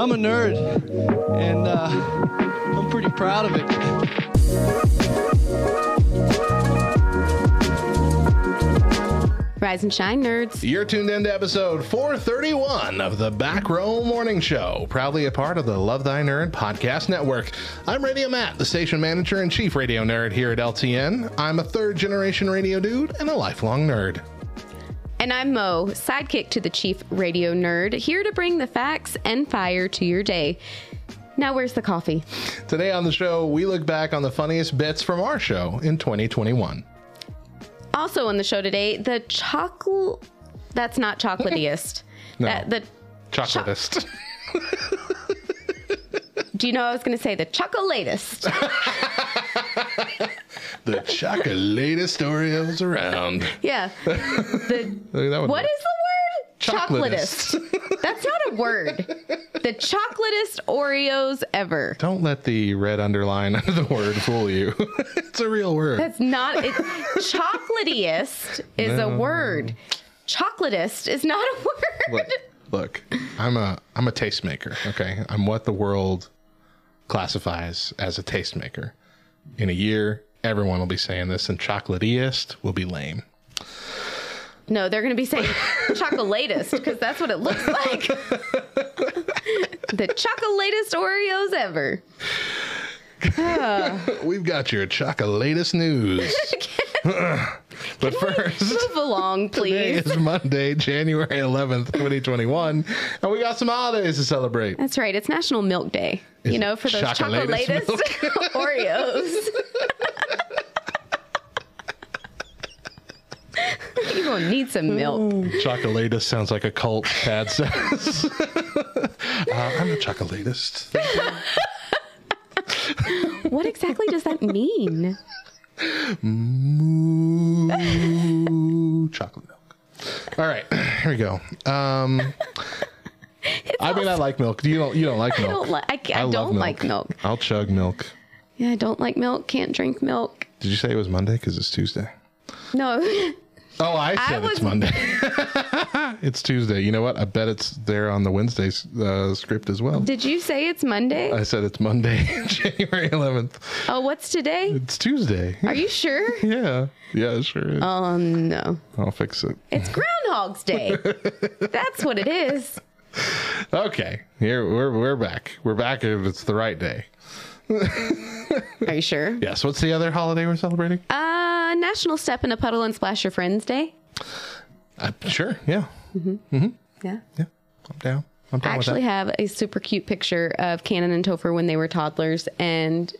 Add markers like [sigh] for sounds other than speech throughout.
I'm a nerd, and uh, I'm pretty proud of it. Rise and shine, nerds. You're tuned in to episode 431 of the Back Row Morning Show, proudly a part of the Love Thy Nerd podcast network. I'm Radio Matt, the station manager and chief radio nerd here at LTN. I'm a third generation radio dude and a lifelong nerd. And I'm Mo, sidekick to the chief radio nerd, here to bring the facts and fire to your day. Now, where's the coffee? Today on the show, we look back on the funniest bits from our show in 2021. Also on the show today, the chocolate. That's not chocolatiest. [laughs] No. That, the Chocolatist. Do you know I was going to say the chocolatest? [laughs] the chocolatest Oreos around. yeah. The [laughs] what is the word? Chocolatist. Chocolatist. That's not a word. The chocolatest Oreos ever. Don't let the red underline [laughs] under the word fool you. [laughs] it's a real word. That's not it. Chocolatiest is a word. Chocolatist is not a word. look, look, I'm a I'm a tastemaker. Okay, I'm what the world classifies as a tastemaker. In a year, everyone will be saying this, and chocolatiest will be lame. No, they're going to be saying chocolatest because that's what it looks [laughs] like. the chocolatest Oreos ever. [laughs] We've got your chocolatest news. [laughs] but first. Move along, Today please. is Monday, January 11th, 2021, and we got some holidays to celebrate. That's right. It's National Milk Day. Is you know, for those chocolatest chocolatest Oreos. You're going to need some milk. Chocolatist sounds like a cult, Tad says. [laughs] uh, I'm a chocolatist. What exactly does that mean? Moo chocolate milk. All right, here we go. Um, I mean, I like milk. You don't. You don't like I milk. don't, li- I, I love don't like milk. I'll chug milk. Yeah, I don't like milk. Can't drink milk. Did you say it was Monday? Because it's Tuesday. No. [laughs] Oh, I said it's was- Monday. [laughs] it's Tuesday. You know what? I bet it's there on the Wednesday uh, script as well. Did you say it's Monday? I said it's Monday, [laughs] January 11th. oh, what's today? It's Tuesday. Are you sure? [laughs] Yeah. Yeah, sure is. Oh, no. I'll fix it. It's Groundhog's Day. That's what it is. Okay. Here we're we're back. We're back if it's the right day. Are you sure? Yes. What's the other holiday we're celebrating? Uh, National Step in a Puddle and Splash Your Friends Day. Uh, sure. Yeah. Yeah. Yeah. I'm down. I'm down I actually have a super cute picture of Cannon and Topher when they were toddlers, and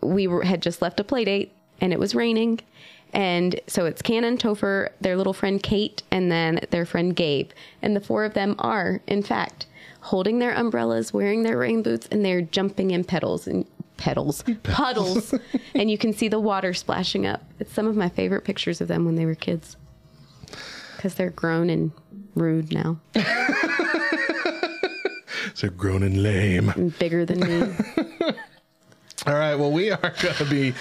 we were, had just left a play date, and it was raining. And so it's Cannon, Topher, their little friend Kate, and then their friend Gabe. And the four of them are, in fact, holding their umbrellas, wearing their rain boots, and they're jumping in pedals and pedals, [laughs] puddles. and you can see the water splashing up. It's some of my favorite pictures of them when they were kids. Because they're grown and rude now. [laughs] So grown and lame. and bigger than me. [laughs] All right. Well, we are [laughs] going to be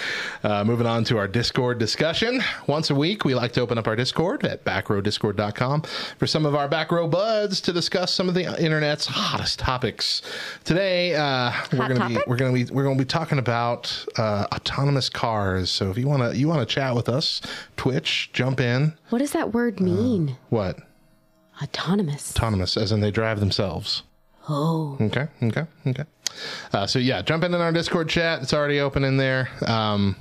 uh, moving on to our Discord discussion. Once a week, we like to open up our Discord at backrowdiscord.com for some of our back row buds to discuss some of the internet's hottest topics. Today, uh, we're going to be we're going to be we're going to be talking about uh, autonomous cars. So if you want to you want to chat with us, Twitch, jump in. What does that word mean? What Autonomous. autonomous? As in they drive themselves. Oh. Okay. Okay. Okay. Uh, so yeah, jump in in our Discord chat. It's already open in there. Um,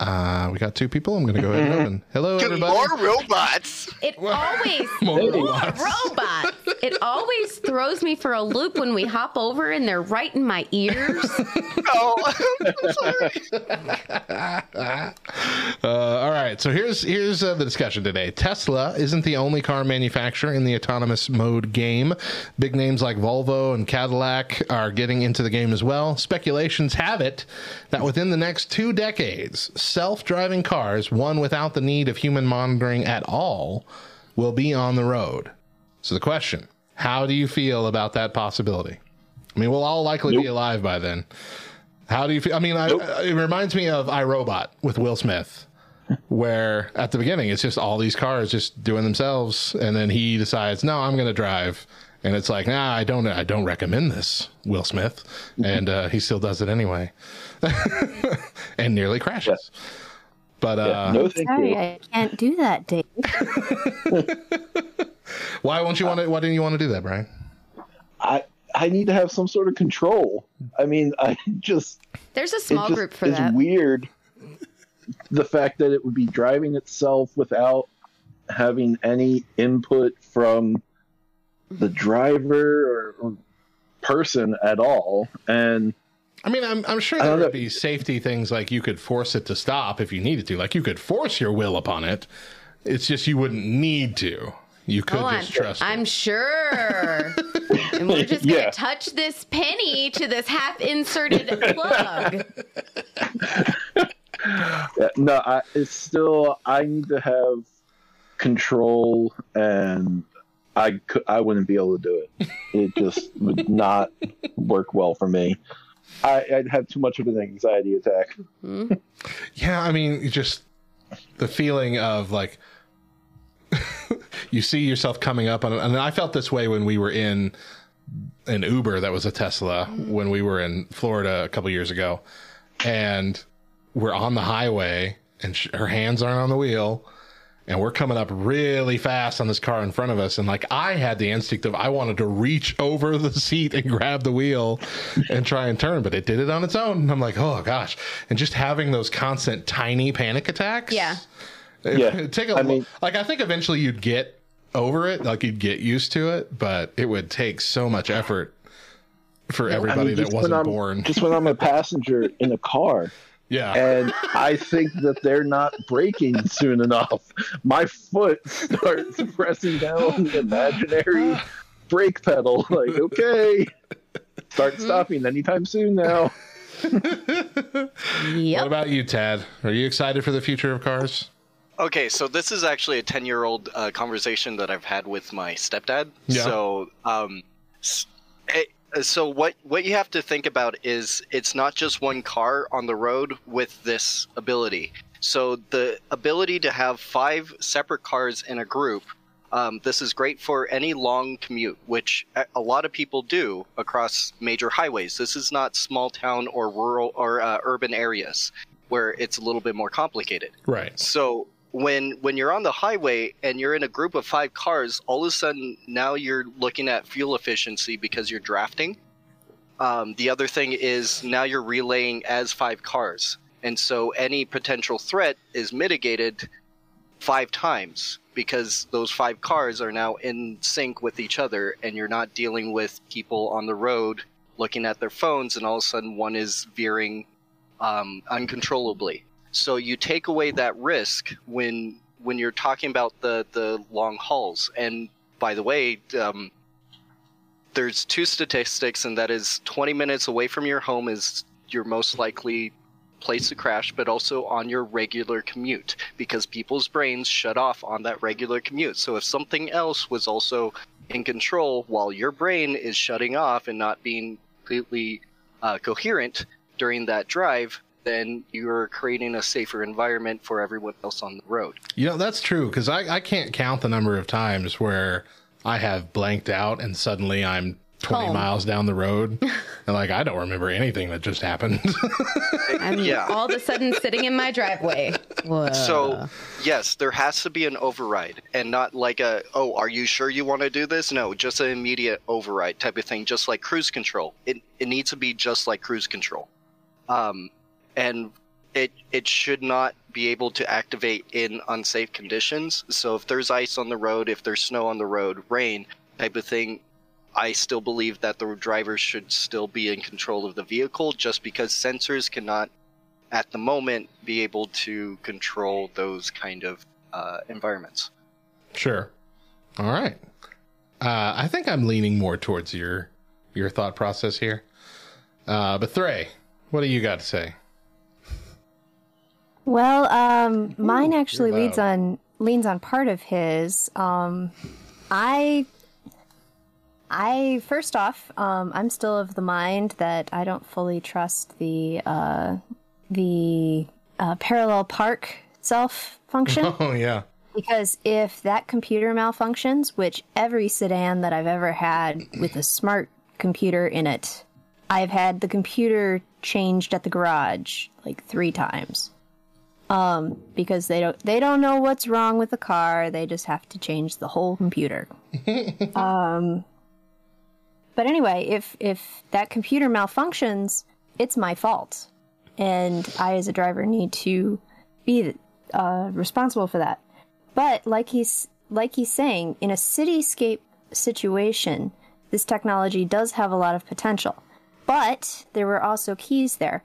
Uh, we got two people. I'm going to go ahead and open. Hello, everybody. More robots. It always [laughs] More more robots. Robots. It always throws me for a loop when we hop over and they're right in my ears. [laughs] Oh, [laughs] Uh, all right, so here's here's uh, the discussion today. Tesla isn't the only car manufacturer in the autonomous mode game. Big names like Volvo and Cadillac are getting into the game as well. Speculations have it that within the next two decades, self-driving cars, one without the need of human monitoring at all, will be on the road. So the question: How do you feel about that possibility? I mean, we'll all likely be alive by then. How do you feel? I mean, I, it reminds me of iRobot with Will Smith, where at the beginning it's just all these cars just doing themselves, and then he decides, no, I'm going to drive, and it's like, nah, I don't, I don't recommend this, Will Smith, and uh, he still does it anyway, [laughs] and nearly crashes. But uh, no, thank Sorry, you. I can't do that, Dave. [laughs] [laughs] why won't you uh, want to? Why didn't you want to do that, Brian? I I need to have some sort of control. I mean, I just There's a small just group for is that. weird. The fact that it would be driving itself without having any input from the driver or, or person at all, and I mean, I'm, I'm sure there would know. be safety things like you could force it to stop if you needed to. Like you could force your will upon it. It's just you wouldn't need to. You oh, could Oh, I'm, trust. it. I'm sure. [laughs] and we're just going to Yeah. touch this penny to this half inserted plug. Yeah, [laughs] uh, no, I, it's still I need to have control, and I could I wouldn't be able to do it. It just [laughs] would not work well for me. I, I'd have too much of an anxiety attack. Mm-hmm. Yeah, I mean, just the feeling of like [laughs] you see yourself coming up on, and I felt this way when we were in an Uber that was a Tesla when we were in Florida a couple years ago, and we're on the highway, and sh- her hands aren't on the wheel. And we're coming up really fast on this car in front of us. And like I had the instinct of I wanted to reach over the seat and grab the wheel and try and turn, but it did it on its own. And I'm like, oh gosh. And just having those constant tiny panic attacks. Yeah. It, Yeah, take a I mean- like I think eventually you'd get over it, like you'd get used to it, but it would take so much effort for I everybody mean, that just when wasn't I'm- born. Just when I'm a passenger in a car, [laughs] yeah. and I think that they're not braking soon enough, my foot [laughs] starts pressing down the imaginary brake pedal. [laughs] Like, okay, start stopping anytime soon now. What about you, Tad? Are you excited for the future of cars? Okay, so this is actually a 10 year old uh, conversation that I've had with my stepdad. Yeah. So, um, so what what you have to think about is it's not just one car on the road with this ability. So the ability to have five separate cars in a group, um, this is great for any long commute, which a- a lot of people do across major highways. This is not small town or rural or uh, urban areas where it's a little bit more complicated. Right. So when when you're on the highway and you're in a group of five cars, all of a sudden now you're looking at fuel efficiency because you're drafting. Um, the other thing is now you're relaying as five cars, and so any potential threat is mitigated five times because those five cars are now in sync with each other, and you're not dealing with people on the road looking at their phones, and all of a sudden one is veering um, uncontrollably. So you take away that risk when when you're talking about the the long hauls. And by the way, um, there's two statistics, and that is 20 minutes away from your home is your most likely place to crash, but also on your regular commute because people's brains shut off on that regular commute. So if something else was also in control while your brain is shutting off and not being completely uh, coherent during that drive, then you're creating a safer environment for everyone else on the road. You know, that's true because I, I can't count the number of times where I have blanked out and suddenly I'm 20 Home. miles down the road [laughs] and like I don't remember anything that just happened. [laughs] I'm Yeah. all of a sudden sitting in my driveway. [laughs] Whoa. So, yes, there has to be an override and not like a, oh, are you sure you want to do this? No, just an immediate override type of thing, just like cruise control. It, it needs to be just like cruise control. Um, and it it should not be able to activate in unsafe conditions. So if there's ice on the road, if there's snow on the road, rain type of thing, I still believe that the driver should still be in control of the vehicle just because sensors cannot at the moment be able to control those kind of uh, environments. Sure. All right. Uh, I think I'm leaning more towards your your thought process here. Uh, but Trey, what do you got to say? Well, um, mine actually you're leads on leans on part of his. Um, I, I first off, um, I'm still of the mind that I don't fully trust the uh, the uh, parallel park self function. [laughs] Oh yeah. Because if that computer malfunctions, which every sedan that I've ever had with a smart computer in it, I've had the computer changed at the garage like three times. Um, because they don't they don't know what's wrong with the car, they just have to change the whole computer. [laughs] um, but anyway, if if that computer malfunctions, it's my fault, and I as a driver need to be uh, responsible for that. But like he's like he's saying, in a cityscape situation, this technology does have a lot of potential. But there were also keys there.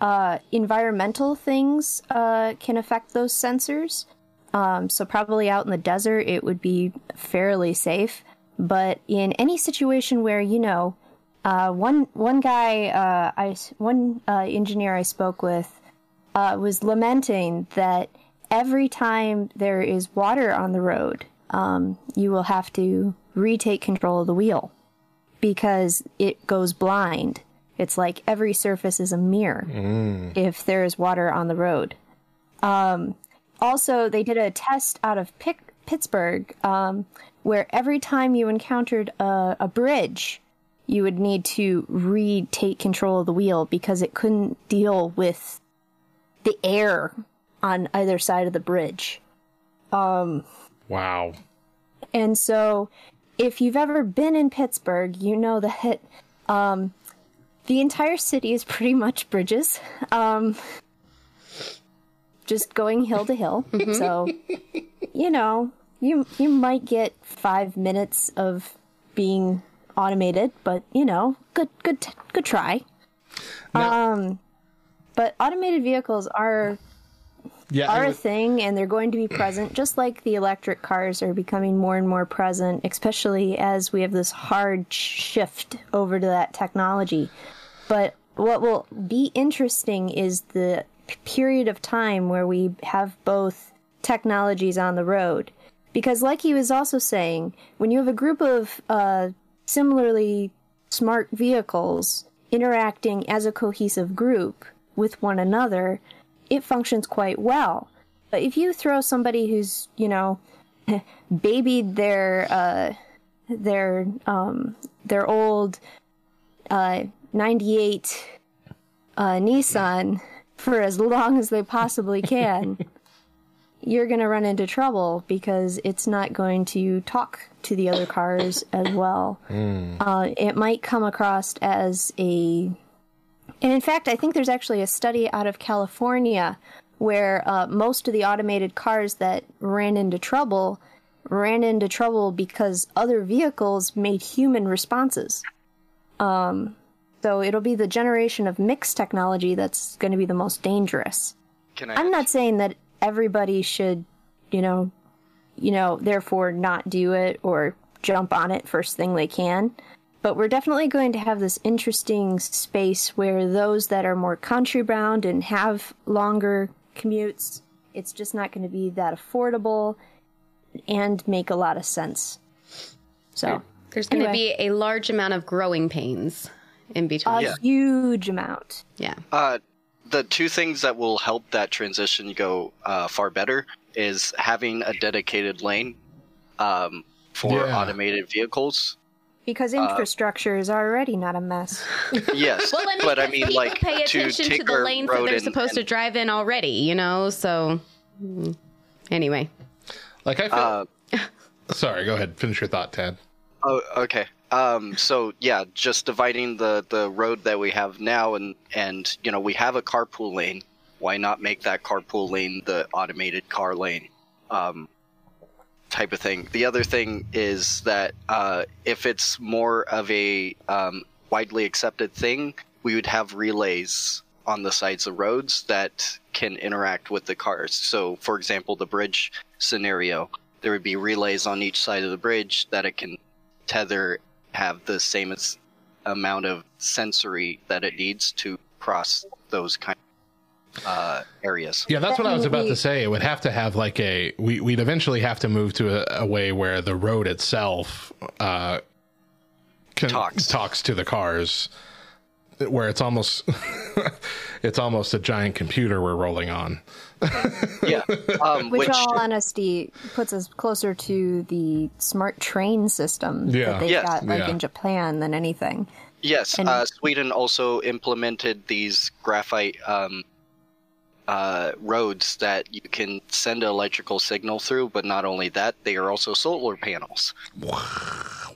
Uh, environmental things uh, can affect those sensors. Um, so probably out in the desert, it would be fairly safe. But in any situation where you know, uh, one one guy, uh, I one uh, engineer I spoke with uh, was lamenting that every time there is water on the road, um, you will have to retake control of the wheel because it goes blind. It's like every surface is a mirror if there is water on the road. Um, also, they did a test out of Pick- Pittsburgh um, where every time you encountered a, a bridge, you would need to retake control of the wheel because it couldn't deal with the air on either side of the bridge. Um, Wow. and so, if you've ever been in Pittsburgh, you know that um, the entire city is pretty much bridges, um, just going hill to hill. So, you know, you you might get five minutes of being automated, but you know, good good good try. um, but automated vehicles are Yeah. I are a thing and they're going to be present just like the electric cars are becoming more and more present especially as we have this hard shift over to that technology but what will be interesting is the period of time where we have both technologies on the road because like he was also saying when you have a group of uh, similarly smart vehicles interacting as a cohesive group with one another it functions quite well. But if you throw somebody who's, you know, [laughs] babied their uh, their um, their old uh, '98 uh, Nissan for as long as they possibly can, [laughs] you're going to run into trouble because it's not going to talk to the other cars as well. Uh, it might come across as a and in fact, I think there's actually a study out of California where uh, most of the automated cars that ran into trouble ran into trouble because other vehicles made human responses. Um, so it'll be the generation of mixed technology that's going to be the most dangerous. Can I? I'm not saying that everybody should, you know, you know, therefore not do it or jump on it first thing they can. But we're definitely going to have this interesting space where those that are more country bound and have longer commutes, it's just not going to be that affordable and make a lot of sense. So There's going to Anyway. be a large amount of growing pains in between. a Yeah. huge amount. Yeah. Uh, the two things that will help that transition go uh, far better is having a dedicated lane um, for Yeah. automated vehicles. Because infrastructure is already not a mess. [laughs] Yes, Well, I but I mean, people like pay to attention to, take the our lanes that road they're and- supposed to drive in already, you know. So, mm, anyway, Like I feel. Uh, [laughs] Sorry. Go ahead. Finish your thought, Tad. Oh, okay. Um, so yeah, just dividing the the road that we have now, and and you know we have a carpool lane, why not make that carpool lane the automated car lane? Um, type of thing. The other thing is that uh, if it's more of a um, widely accepted thing, we would have relays on the sides of roads that can interact with the cars. So, for example, the bridge scenario, there would be relays on each side of the bridge that it can tether, have the same as amount of sensory that it needs to cross those kind of uh, areas. Yeah, that's what I was about to say. It would have to have like a. We, we'd eventually have to move to a, a way where the road itself uh, can, Talks. talks to the cars, where it's almost [laughs] it's almost a giant computer we're rolling on. yeah, [laughs] um, Which, which all honesty, puts us closer to the smart train system Yeah. that they've Yes. got, like Yeah. in Japan, than anything. Yes, And- uh, Sweden also implemented these graphite um, uh, roads that you can send an electrical signal through, but not only that, they are also solar panels.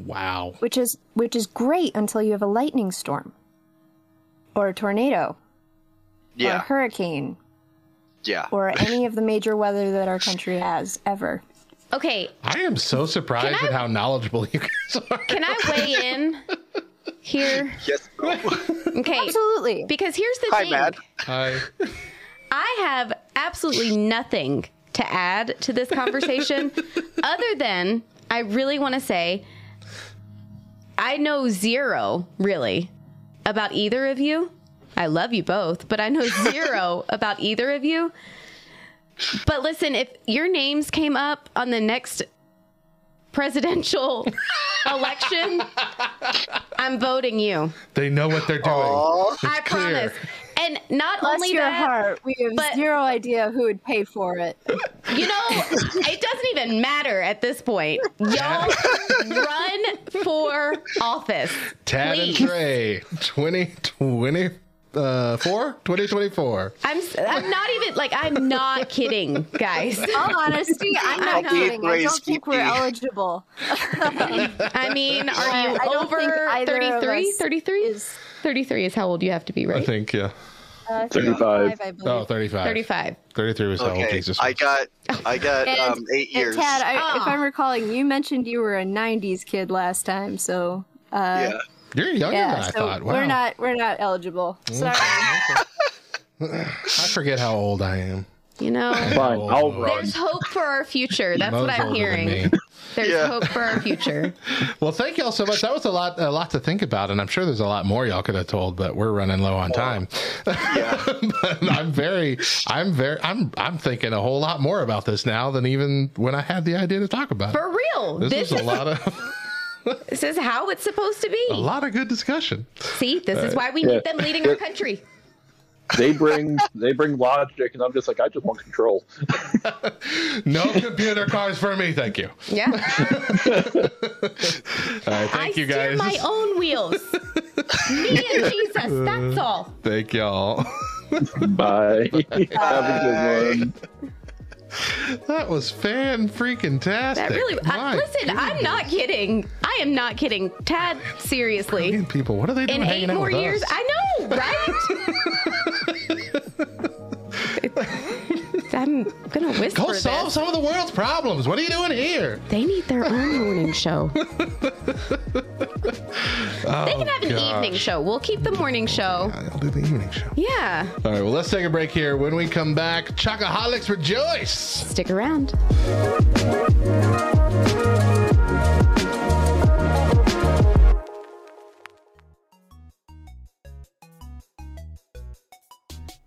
Wow. Which is which is great until you have a lightning storm, or a tornado, yeah. or a hurricane, yeah. or [laughs] any of the major weather that our country has ever. Okay, I am so surprised I- at how knowledgeable you guys are. can I weigh in here? Yes. Okay, Absolutely. because here's the Hi, thing. Matt. I, I have absolutely nothing to add to this conversation [laughs] other than I really want to say I know zero, really, about either of you. I love you both, but I know [laughs] zero about either of you. But listen, if your names came up on the next presidential [laughs] election, I'm voting you. they know what they're doing. I clear. promise. And not Bless only your that, heart. We have but- zero idea who would pay for it. You know, it doesn't even matter at this point. Y'all run for office. Tad please. and Trey, 2024? Uh, four? 2024. I'm s- I'm not even like I'm not kidding, guys. [laughs] All honesty, I'm not I'll kidding. I don't think we're eligible. [laughs] I mean, are you I over 33 33 is- 33 is how old you have to be, right I think, yeah. Uh, 35. I believe. Oh, 35. 35. 33 was how old Okay, Jesus I was. got, I [laughs] got And, um, eight and years. Tad, I, if Oh. I'm recalling, you mentioned you were a '90s kid last time, so uh, yeah. You're younger yeah, than I so thought. Wow. we're not we're not eligible. Sorry. [laughs] I forget how old I am. You know, Fine, I'll run. there's hope for our future. That's what I'm hearing. There's Yeah. hope for our future. [laughs] Well, thank y'all so much. That was a lot, a lot to think about, and I'm sure there's a lot more y'all could have told, but we're running low on time. [laughs] but I'm very, I'm very, I'm, I'm thinking a whole lot more about this now than even when I had the idea to talk about it. For real. This, This, is a lot of, [laughs] this is how it's supposed to be. a lot of good discussion. See, this is why we Yeah. need them leading our country. They bring they bring logic, and I'm just like I just want control. [laughs] No computer cars for me, thank you. Yeah. [laughs] All right, I thank you guys. I steer guys. my own wheels. Me and [laughs] Jesus, that's all. Thank y'all. Bye. Have a good one. That was fan freaking tastic. That really. I, listen, I'm not kidding. I am not kidding. Tad, seriously. People, what are they doing In eight more years, us? I know, right? [laughs] I'm gonna whisper Go solve this. some of the world's problems. What are you doing here? They need their own morning show. [laughs] they Oh, can have an oh, evening show. We'll keep the morning show. I'll do the evening show. Yeah. All right, well, let's take a break here. When we come back, Chocoholics rejoice. Stick around.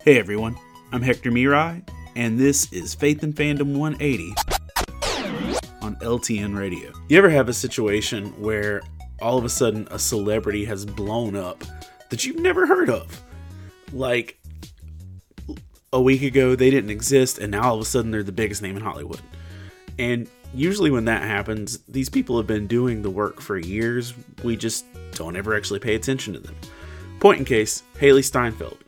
Hey everyone, I'm Hector Mirai, and this is Faith and Fandom 180 on LTN Radio. You ever have a situation where all of a sudden a celebrity has blown up that you've never heard of? Like a week ago they didn't exist, and now all of a sudden they're the biggest name in Hollywood. And usually when that happens, these people have been doing the work for years. We just don't ever actually pay attention to them. Point in case, Hailee Steinfeld.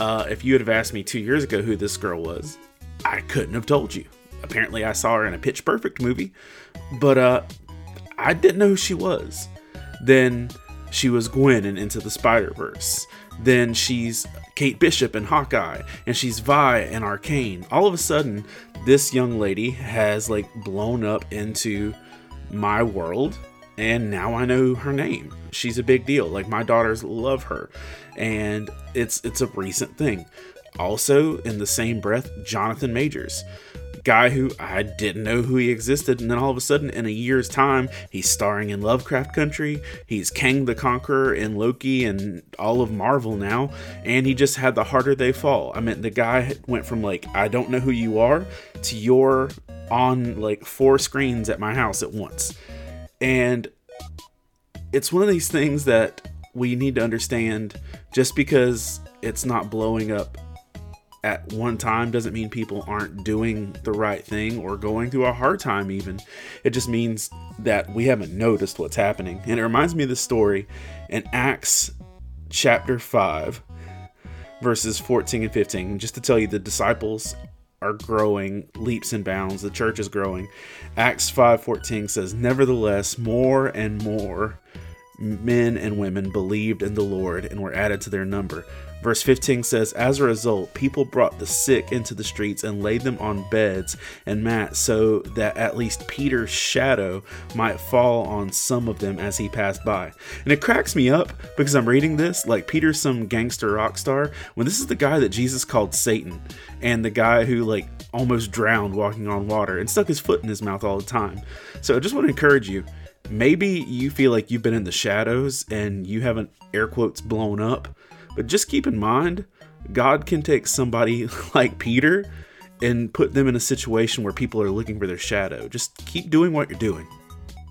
Uh, if you had have asked me two years ago who this girl was, I couldn't have told you. Apparently, I saw her in a Pitch Perfect movie, but uh, I didn't know who she was. Then she was Gwen in Into the Spider Verse. Then she's Kate Bishop in Hawkeye, and she's Vi in Arcane. All of a sudden, this young lady has like blown up into my world, and now I know her name. She's a big deal. Like my daughters love her, and it's it's a recent thing. Also, in the same breath, Jonathan Majors guy who I didn't know who he existed, and then all of a sudden, in a year's time, he's starring in Lovecraft Country. He's Kang the Conqueror in Loki and all of Marvel now, and he just had the harder they fall. I mean, the guy went from like I don't know who you are to you're on like four screens at my house at once, and it's one of these things that we need to understand. Just because it's not blowing up at one time doesn't mean people aren't doing the right thing or going through a hard time even it just means that we haven't noticed what's happening and it reminds me of the story in acts chapter 5 verses 14 and 15 just to tell you the disciples are growing leaps and bounds. The church is growing. Acts 5:14 says nevertheless more and more men and women believed in the lord and were added to their number Verse 15 says, As a result, people brought the sick into the streets and laid them on beds and mats so that at least Peter's shadow might fall on some of them as he passed by. And it cracks me up because I'm reading this like Peter's some gangster rock star when this is the guy that Jesus called Satan and the guy who like almost drowned walking on water and stuck his foot in his mouth all the time. So I just want to encourage you. Maybe you feel like you've been in the shadows and you haven't air quotes blown up but just keep in mind, God can take somebody [laughs] like Peter and put them in a situation where people are looking for their shadow. Just keep doing what you're doing.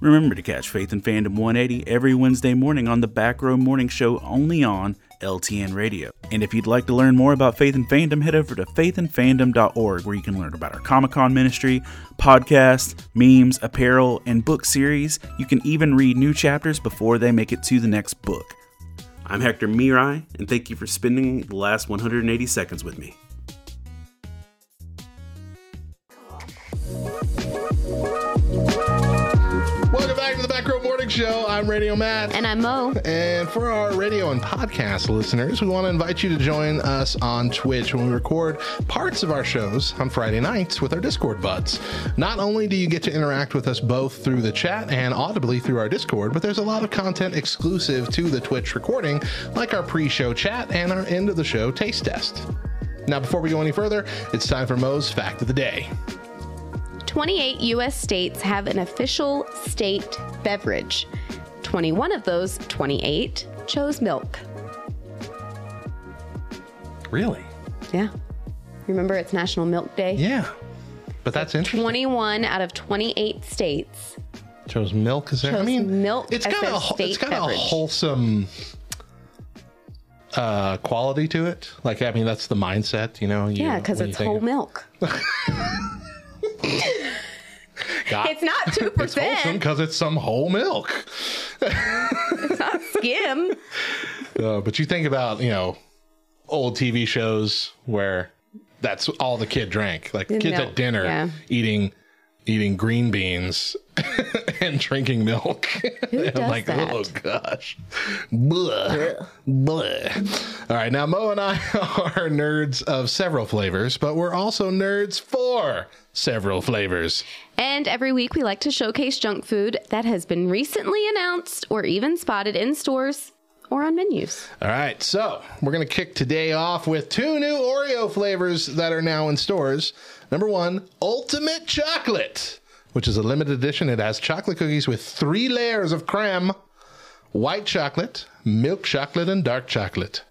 Remember to catch Faith and Fandom 180 every Wednesday morning on the Back Row Morning Show only on LTN Radio. And if you'd like to learn more about Faith and Fandom, head over to faithandfandom.org where you can learn about our Comic Con ministry, podcasts, memes, apparel, and book series. You can even read new chapters before they make it to the next book. I'm Hector Mirai, and thank you for spending the last 180 seconds with me. Show. I'm Radio Matt. And I'm Mo. And for our radio and podcast listeners, we want to invite you to join us on Twitch when we record parts of our shows on Friday nights with our Discord buds. Not only do you get to interact with us both through the chat and audibly through our Discord, but there's a lot of content exclusive to the Twitch recording, like our pre show chat and our end of the show taste test. Now, before we go any further, it's time for Mo's Fact of the Day. 28 U.S. states have an official state beverage. 21 of those 28 chose milk. Really? Yeah. Remember, it's National Milk Day? Yeah. But that's interesting. 21 out of 28 states Chose milk as their, I mean, milk it's got a it's got beverage. a wholesome uh quality to it. Like I mean, that's the mindset, you know. You, yeah, because it's whole of- milk. [laughs] [laughs] God, It's not 2. [laughs] it's wholesome because it's some whole milk. it's not skim. [laughs] Uh, but you think about you know old TV shows where that's all the kid drank, like kids Milk, at dinner yeah. eating eating green beans [laughs] and drinking milk. Who [laughs] I'm does like, that? oh gosh. Blah. Blah. All right, now Mo and I [laughs] are nerds of several flavors, but we're also nerds for several flavors. And every week we like to showcase junk food that has been recently announced or even spotted in stores or on menus. All right, so we're going to kick today off with two new Oreo flavors that are now in stores. Number one, Ultimate Chocolate, which is a limited edition. It has chocolate cookies with three layers of creme, white chocolate, milk chocolate, and dark chocolate.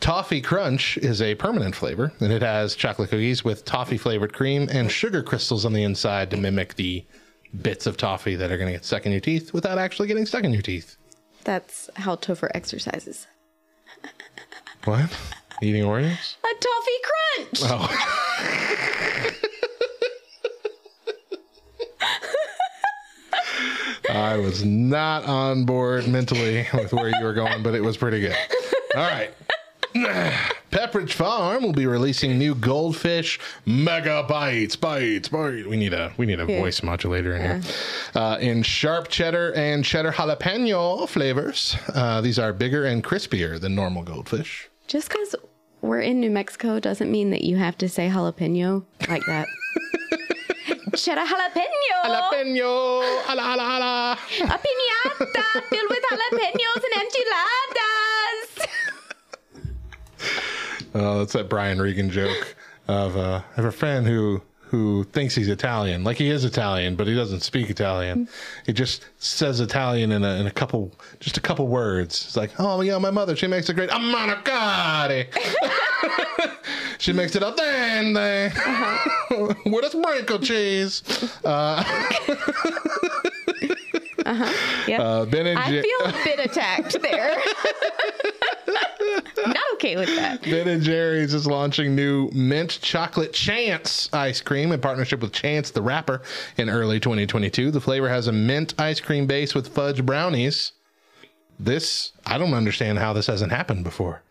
Toffee Crunch is a permanent flavor, and it has chocolate cookies with toffee flavored cream and sugar crystals on the inside to mimic the bits of toffee that are going to get stuck in your teeth without actually getting stuck in your teeth. That's how Topher exercises. [laughs] What? Eating Oreos? A toffee crunch. Oh. [laughs] I was not on board mentally with where you were going, but it was pretty good. All right. [sighs] Pepperidge Farm will be releasing new goldfish mega bites, bites, bites. We need a we need a Yeah. voice modulator in here. Uh, in sharp cheddar and cheddar jalapeno flavors. Uh, these are bigger and crispier than normal goldfish. Just because we're in New Mexico doesn't mean that you have to say jalapeno like that. [laughs] Cheddar jalapeno. Jalapeno. Hala, hala, hala. A piñata filled with jalapenos and enchiladas. [laughs] Oh, that's that Brian Regan joke of uh, I have a friend who who thinks he's Italian, like he is Italian, but he doesn't speak Italian. He just says Italian in a, in a couple, just a couple words. It's like, oh yeah, my mother, she makes a great ammanicati. [laughs] she makes it al [laughs] dente with a sprinkle cheese. Uh, Yep. uh, ben and I feel a bit [laughs] attacked there. [laughs] Not okay with that. Ben and Jerry's is launching new mint chocolate chance ice cream in partnership with Chance the Rapper in early 2022. The flavor has a mint ice cream base with fudge brownies. This, I don't understand how this hasn't happened before.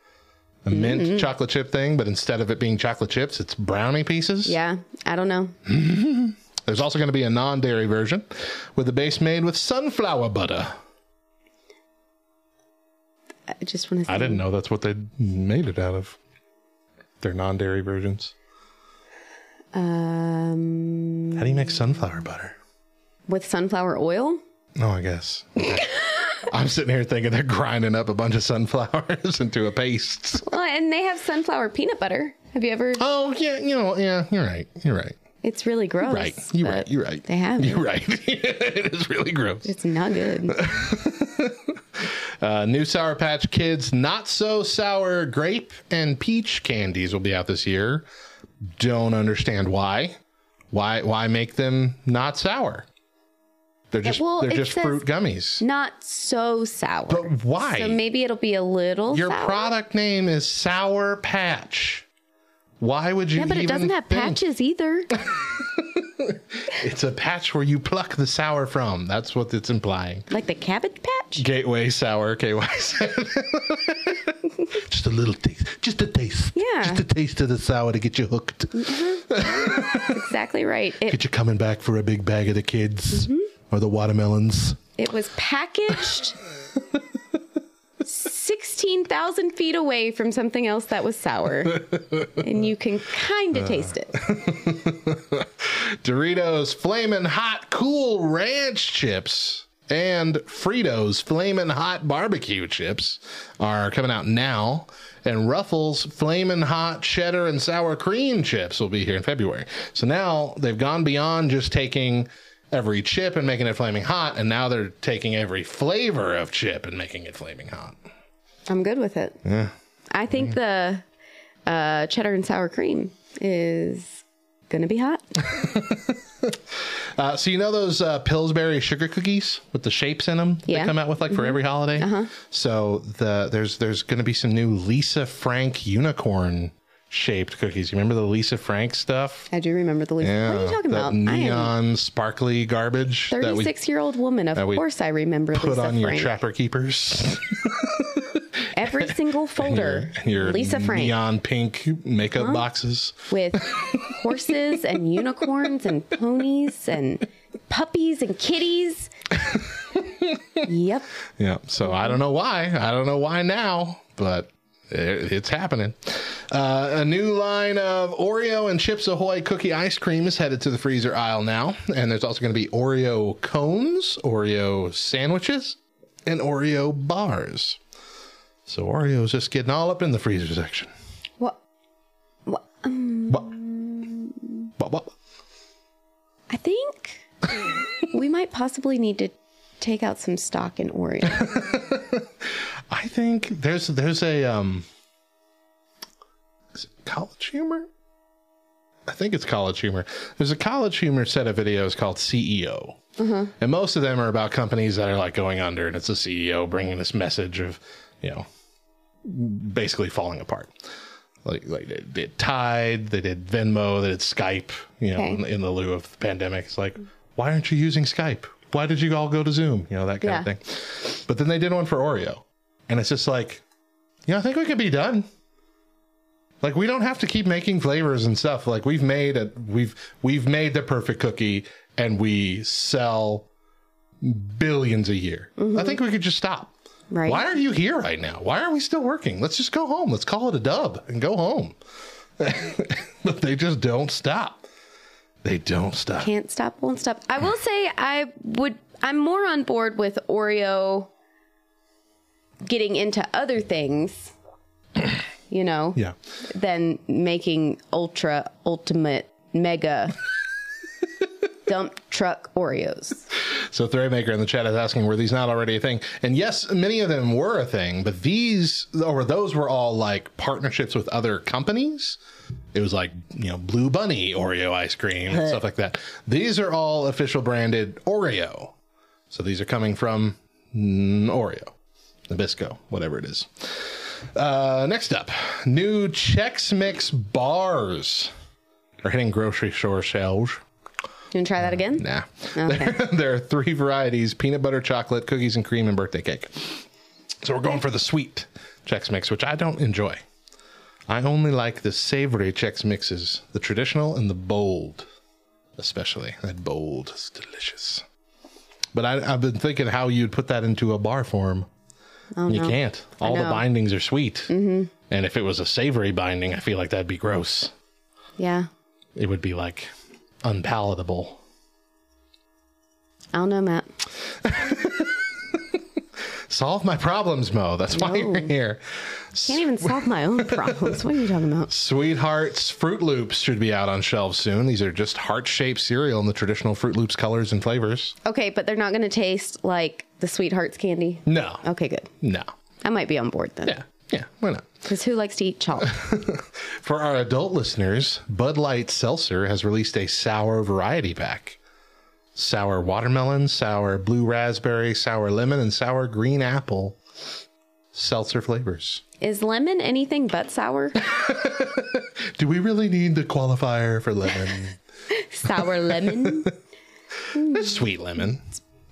A mint Mm-mm. chocolate chip thing, but instead of it being chocolate chips, it's brownie pieces. Yeah, I don't know. [laughs] There's also going to be a non dairy version with the base made with sunflower butter. I just want to say. I didn't know that's what they made it out of. They're non dairy versions. Um, How do you make sunflower butter? with sunflower oil? Oh, I guess. Okay. [laughs] I'm sitting here thinking they're grinding up a bunch of sunflowers [laughs] into a paste. Well, and they have sunflower peanut butter. Have you ever? Oh yeah, you know, yeah, you're right. You're right. It's really gross. right. You're right. You're right. They have. You're it. right. [laughs] it is really gross. It's not good. [laughs] Uh, new Sour Patch Kids not so sour grape and peach candies will be out this year. Don't understand why. Why? Why make them not sour? They're just well, they're just fruit gummies. Not so sour. But why? So maybe it'll be a little Your sour. product name is Sour Patch. Why would you? yeah, but it doesn't have think- patches either. [laughs] It's a patch where you pluck the sour from. That's what it's implying. like the cabbage patch. Gateway sour, KY said. [laughs] just a little taste. Just a taste. Yeah. Just a taste of the sour to get you hooked. That's exactly right. It, Get you coming back for a big bag of the kids Mm-hmm. or the watermelons. it was packaged [laughs] 16,000 feet away from something else that was sour. [laughs] and you can kind Uh. of taste it. [laughs] Doritos Flamin' Hot Cool Ranch Chips and Fritos Flamin' Hot Barbecue Chips are coming out now. And Ruffles Flamin' Hot Cheddar and Sour Cream Chips will be here in February. So now they've gone beyond just taking every chip and making it flaming hot, and now they're taking every flavor of chip and making it flaming hot. I'm good with it. Yeah. I think the uh, cheddar and sour cream is going to be hot. [laughs] Uh, so you know those uh, Pillsbury sugar cookies with the shapes in them Yeah. they come out with like for Mhm. every holiday. Uh-huh. So the there's there's going to be some new Lisa Frank unicorn shaped cookies. You remember the Lisa Frank stuff? I do remember the Lisa. what are you talking about? Neon sparkly garbage that we 36 year old woman. Of course, I remember put Lisa on your trapper keepers. [laughs] Every single [laughs] folder. and your Lisa Frank neon pink makeup Huh? boxes. with horses and [laughs] unicorns and ponies and puppies and kitties. yep. Yeah. So I don't know why. I don't know why now, but it, it's happening. Uh, a new line of Oreo and Chips Ahoy cookie ice cream is headed to the freezer aisle now. And there's also going to be Oreo cones, Oreo sandwiches, and Oreo bars. So Oreo's just getting all up in the freezer section. What? What? Um, What, what? I think we might possibly need to take out some stock in Oreo. [laughs] I think there's there's a um college humor? I think it's college humor. There's a college humor set of videos called CEO. Uh-huh. And most of them are about companies that are like going under and it's a CEO bringing this message of, you know, basically falling apart. Like like they did Tide, they did Venmo, they did Skype, you know, Okay. in, in the lieu of the pandemic. It's like, why aren't you using Skype? Why did you all go to Zoom? You know, that kind Yeah. of thing. But then they did one for Oreo. And it's just like, you know, I think we could be done. Like we don't have to keep making flavors and stuff. Like we've made a we've we've made the perfect cookie and we sell billions a year. I think we could just stop. Right. Why are you here right now? Why are we still working? Let's just go home. Let's call it a dub and go home. [laughs] but they just don't stop. They don't stop. Can't stop, won't stop. I will say I would I'm more on board with Oreo getting into other things, you know, Yeah. than making ultra ultimate mega [laughs] dump truck Oreos. So Maker in the chat is asking, were these not already a thing? And yes, many of them were a thing, but these or those were all like partnerships with other companies. It was like, you know, Blue Bunny Oreo ice cream and [laughs] stuff like that. These are all official branded Oreo. So these are coming from mm, Oreo, Nabisco, whatever it is. Uh, next up, new Chex Mix bars are hitting grocery store shelves. You want to try that again? Nah. Okay. There, [laughs] there are three varieties peanut butter, chocolate, cookies and cream, and birthday cake. So we're going for the sweet Chex Mix, which I don't enjoy. I only like the savory Chex Mixes, the traditional and the bold, especially. That bold is delicious. But I, I've been thinking how you'd put that into a bar form. Oh, you no. can't. All the bindings are sweet. hmm And if it was a savory binding, I feel like that'd be gross. Yeah. It would be like unpalatable. I don't know, Matt. [laughs] Solve my problems, Mo. That's why you're No. here. Can't even solve my own [laughs] problems. What are you talking about? Sweethearts Fruit Loops should be out on shelves soon. These are just heart shaped cereal in the traditional Fruit Loops colors and flavors. Okay, but they're not going to taste like the Sweethearts candy. No. Okay, good. No. I might be on board then. Yeah. Yeah. Why not? Because who likes to eat chalk? [laughs] For our adult listeners, Bud Light Seltzer has released a sour variety pack sour watermelon, sour blue raspberry, sour lemon, and sour green apple seltzer flavors. Is lemon anything but sour? [laughs] Do we really need the qualifier for lemon? [laughs] sour lemon? It's [laughs] sweet lemon.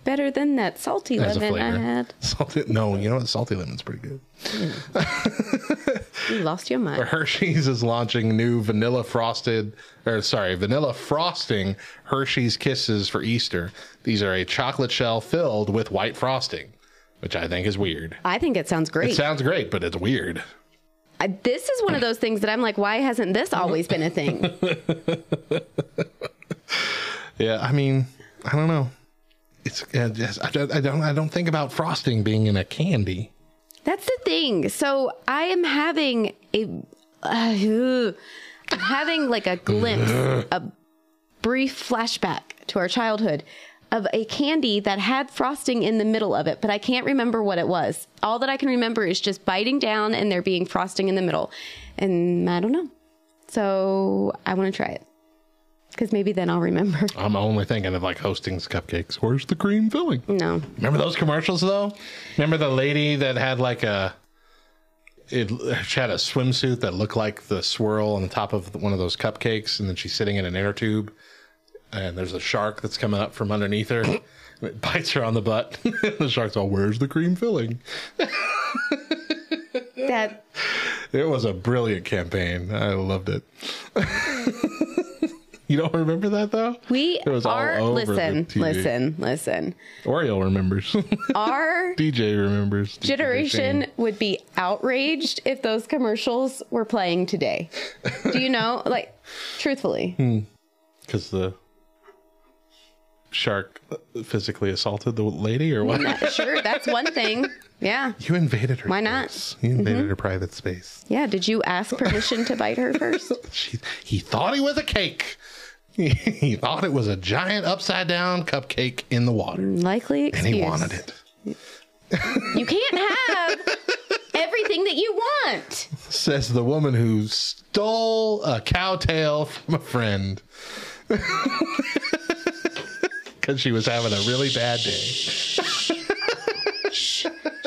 Better than that salty As lemon I had. [laughs] Salty, no, you know what? Salty lemon's pretty good. You lost your mind. [laughs] Hershey's is launching new vanilla frosted, or sorry, vanilla frosting Hershey's Kisses for Easter. These are a chocolate shell filled with white frosting, which I think is weird. I think it sounds great. It sounds great, but it's weird. I, this is one of those things that I'm like, why hasn't this always been a thing? [laughs] Yeah, I mean, I don't know. It's uh, just- I don't, I don't I don't think about frosting being in a candy. That's the thing. So I am having a, uh, I'm having like a glimpse, a brief flashback to our childhood of a candy that had frosting in the middle of it, but I can't remember what it was. All that I can remember is just biting down and there being frosting in the middle. And I don't know. So I want to try it because maybe then I'll remember. [laughs] I'm only thinking of like Hostess cupcakes. Where's the cream filling? No. Remember those commercials though? Remember the lady that had like a it she had a swimsuit that looked like the swirl on the top of one of those cupcakes, and then she's sitting in an inner tube, and there's a shark that's coming up from underneath her. and [laughs] it bites her on the butt. [laughs] the shark's all, "Where's the cream filling?" That It was a brilliant campaign. I loved it. [laughs] you don't remember that though? we It was all are, listen, listen, listen. Oreo remembers. [laughs] Our DJ remembers. generation would be outraged if those commercials were playing today. Do you know? [laughs] Like, truthfully. Because the shark physically assaulted the lady, or what? Not- sure, that's one thing. Yeah. You invaded her. Why not? You invaded Mhm. her private space. Yeah. Did you ask permission to bite her first? She, he thought he was a cake. [laughs] He thought it was a giant upside down cupcake in the water, Likely and he wanted it. You can't have [laughs] everything that you want. Says the woman who stole a cow tail from a friend [laughs] because she was having a really bad day.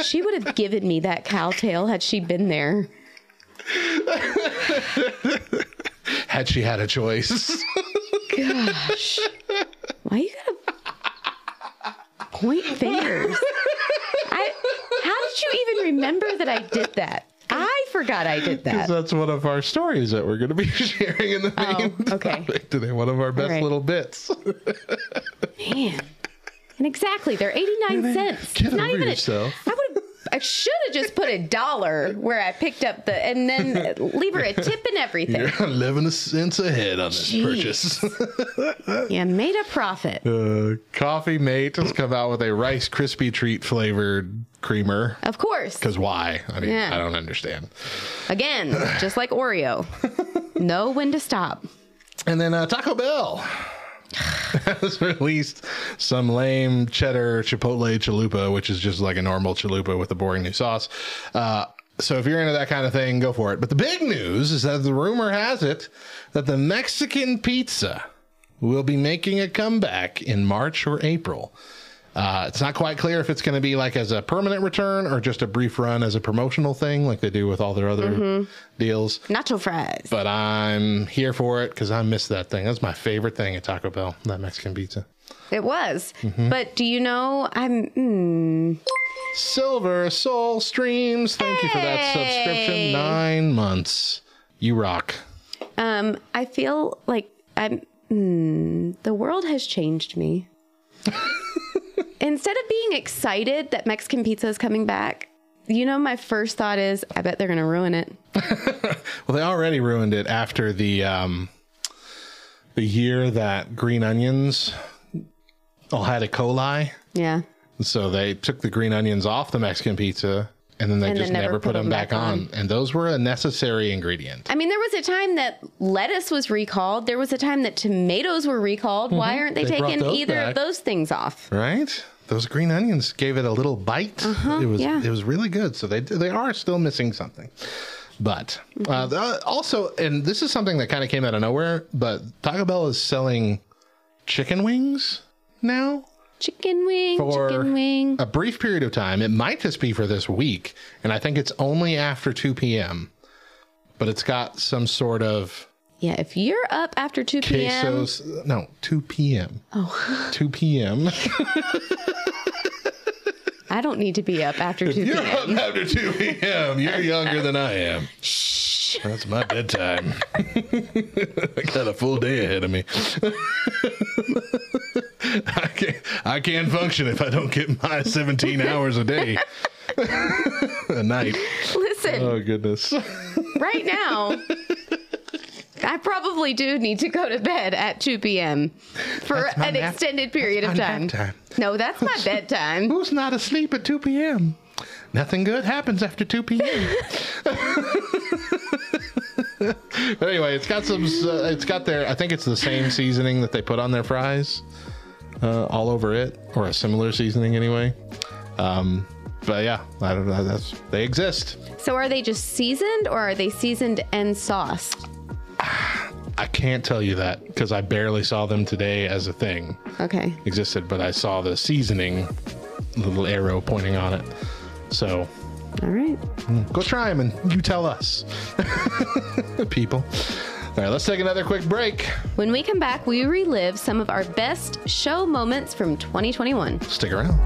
She would have given me that cow tail had she been there. Had she had a choice. Gosh. Why you gotta point fingers? I, how did you even remember that I did that? I forgot I did that. that's one of our stories that we're going to be [laughs] sharing in the oh, main Oh, okay. topic today. One of our best right. little bits. Man. And exactly, they're 89 cents. Get It's not over even a- yourself. I would I should have just put a dollar where I picked up the and then [laughs] leave her a tip and everything. You're 11 cents ahead on this Jeez. purchase. [laughs] You made a profit. uh, Coffee Mate has come out with a Rice Krispie treat flavored creamer. Of course. Because why? I mean, Yeah. I don't understand. Again, [sighs] just like Oreo. Know when to stop. And then uh, Taco Bell [laughs] has released some lame cheddar chipotle chalupa, which is just like a normal chalupa with a boring new sauce. Uh, so if you're into that kind of thing, go for it. But the big news is that the rumor has it that the Mexican pizza will be making a comeback in March or April. Uh, it's not quite clear if it's going to be like as a permanent return or just a brief run as a promotional thing, like they do with all their other Mhm. deals. Nacho fries. But I'm here for it because I miss that thing. That's my favorite thing at Taco Bell, that Mexican pizza. It was. Mhm. But do you know I'm mm, Silver Soul Streams, thank you for that subscription. Nine months. You rock. um I feel like I'm mm, the world has changed me. [laughs] Instead of being excited that Mexican pizza is coming back, you know my first thought is I bet they're going to ruin it. [laughs] Well, they already ruined it after the um, the year that green onions all had E. coli. Yeah. So they took the green onions off the Mexican pizza and then they And just then never, never put, them them back, back on. on. And those were a necessary ingredient. I mean, there was a time that lettuce was recalled. There was a time that tomatoes were recalled. Why Mhm. aren't they, They taking either back. of those things off? Right? Those green onions gave it a little bite. Uh-huh, it was yeah. it was really good. So they they are still missing something. But Mm-hmm. uh, also, and this is something that kind of came out of nowhere. But Taco Bell is selling chicken wings now Chicken wing, for chicken wing. a brief period of time. It might just be for this week, and I think it's only after two p.m. But it's got some sort of Yeah, if you're up after 2 p.m. quesos. No, two p.m. Oh, [laughs] Two p.m. [laughs] I don't need to be up after [laughs] 2 You're up p.m. after 2 p.m. You're younger than I am. Shh. That's my bedtime. I got a full day ahead of me. I can't, I can't function if I don't get my 17 hours a day. [laughs] a night. Listen, Oh, goodness. right now, I probably do need to go to bed at 2 p.m. for an nap- extended period of my time. nap time. No, that's my bedtime. Who's not asleep at 2 p.m.? Nothing good happens after 2 p.m. [laughs] but anyway, it's got some. Uh, it's got their. I think it's the same seasoning that they put on their fries, uh, all over it, or a similar seasoning anyway. Um, but yeah, I don't know. That's they exist. So are they just seasoned or are they seasoned and sauced? I can't tell you that because I barely saw them today as a thing Okay. existed, but I saw the seasoning little arrow pointing on it. So All right. Mm, go try them and you tell us, [laughs] people. All right, let's take another quick break. When we come back, we relive some of our best show moments from 2021. Stick around.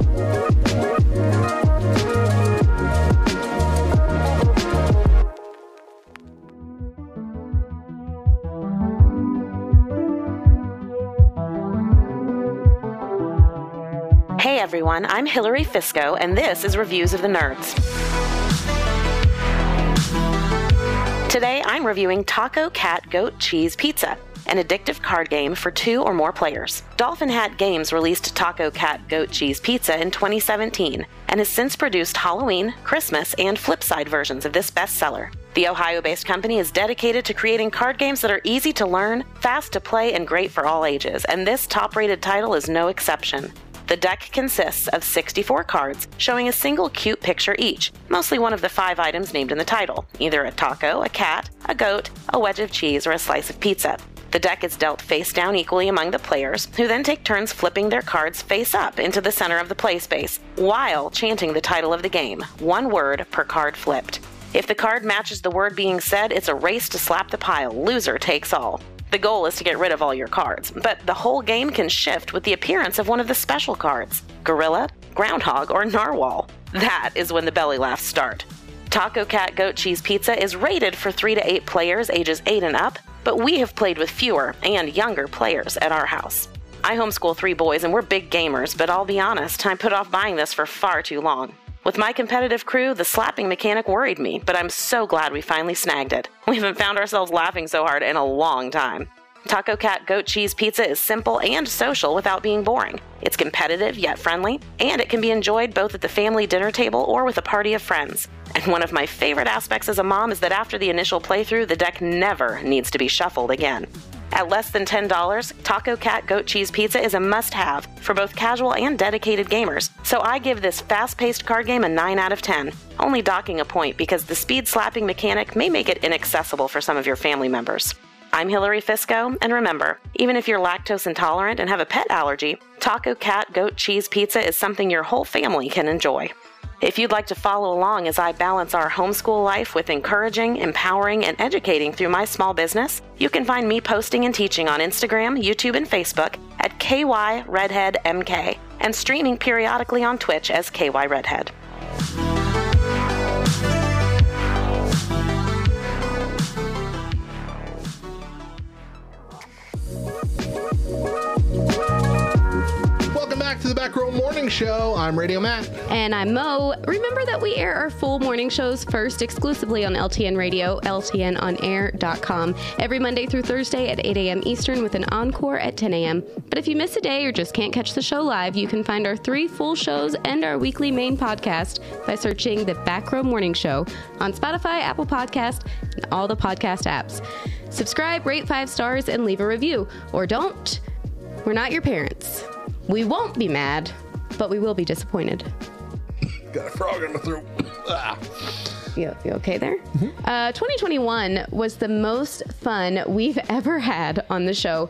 Everyone, I'm Hillary Fisco, and this is Reviews of the Nerds. Today I'm reviewing Taco Cat Goat Cheese Pizza, an addictive card game for two or more players. Dolphin Hat Games released Taco Cat Goat Cheese Pizza in 2017 and has since produced Halloween, Christmas, and Flipside versions of this bestseller. The Ohio based company is dedicated to creating card games that are easy to learn, fast to play, and great for all ages, and this top rated title is no exception. The deck consists of 64 cards showing a single cute picture each, mostly one of the five items named in the title either a taco, a cat, a goat, a wedge of cheese, or a slice of pizza. The deck is dealt face down equally among the players, who then take turns flipping their cards face up into the center of the play space, while chanting the title of the game, one word per card flipped. If the card matches the word being said, it's a race to slap the pile. Loser takes all. The goal is to get rid of all your cards, but the whole game can shift with the appearance of one of the special cards gorilla, groundhog, or narwhal. That is when the belly laughs start. Taco Cat Goat Cheese Pizza is rated for 3 to 8 players ages 8 and up, but we have played with fewer and younger players at our house. I homeschool three boys and we're big gamers, but I'll be honest, I put off buying this for far too long. With my competitive crew, the slapping mechanic worried me, but I'm so glad we finally snagged it. [laughs] We haven't found ourselves laughing so hard in a long time. Taco Cat Goat Cheese Pizza is simple and social without being boring. It's competitive yet friendly, and it can be enjoyed both at the family dinner table or with a party of friends. And one of my favorite aspects as a mom is that after the initial playthrough, the deck never needs to be shuffled again. At less than $10, Taco Cat Goat Cheese Pizza is a must have for both casual and dedicated gamers. So I give this fast paced card game a 9 out of 10, only docking a point because the speed slapping mechanic may make it inaccessible for some of your family members. I'm Hillary Fisco, and remember, even if you're lactose intolerant and have a pet allergy, Taco Cat Goat Cheese Pizza is something your whole family can enjoy. If you'd like to follow along as I balance our homeschool life with encouraging, empowering, and educating through my small business, you can find me posting and teaching on Instagram, YouTube, and Facebook at KYRedheadMK and streaming periodically on Twitch as KY to the Back Row Morning Show. I'm Radio Matt. And I'm Mo. Remember that we air our full morning shows first exclusively on LTN Radio, LTNOnAir.com, every Monday through Thursday at 8 a.m. Eastern with an encore at 10 a.m. But if you miss a day or just can't catch the show live, you can find our three full shows and our weekly main podcast by searching the Back Row Morning Show on Spotify, Apple Podcast, and all the podcast apps. Subscribe, rate five stars, and leave a review. Or don't. We're not your parents. We won't be mad, but we will be disappointed. [laughs] Got a frog in the throat. Ah. [laughs] You, you okay there? Uh, 2021 was the most fun we've [laughs] ever had on the show.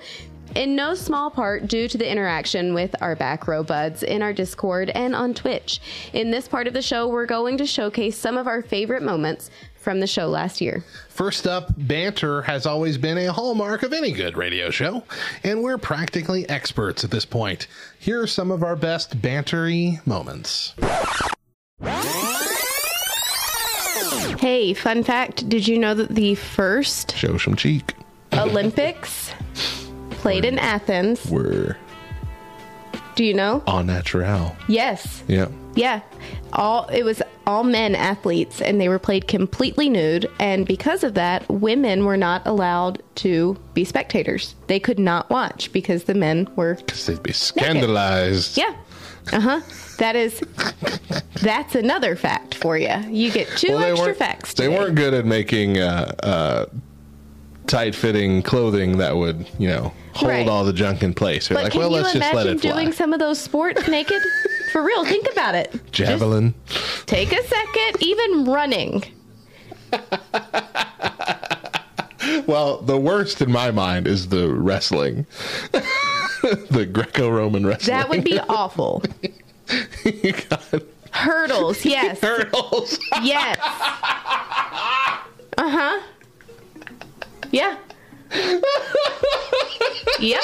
In no small part due to the interaction with our back row buds in our Discord and on Twitch. In this part of the show, we're going to showcase some of our favorite moments from the show last year. First up, banter has always been a hallmark of any good radio show, and we're practically experts at this point. Here are some of our best bantery moments. Hey, fun fact did you know that the first Show some cheek. [laughs] Olympics played in Athens? We're Do you know? au naturel. Yes. Yeah. Yeah. All it was all men athletes and they were played completely nude and because of that women were not allowed to be spectators. They could not watch because the men were Because they'd be scandalized. Yeah. Uh-huh. That is that's another fact for you. You get two Well, extra facts. They weren't good at making uh, uh, tight fitting clothing that would, you know, hold Right. all the junk in place. They're But like, can well, you let's just let imagine it fly. doing some of those sports naked? [laughs] For real, think about it. Javelin. Take a second, even running. [laughs] Well, the worst in my mind is the wrestling, [laughs] the Greco-Roman wrestling. That would be awful. Hurdles, yes. Hurdles. Yes. Uh huh. Yeah. yep.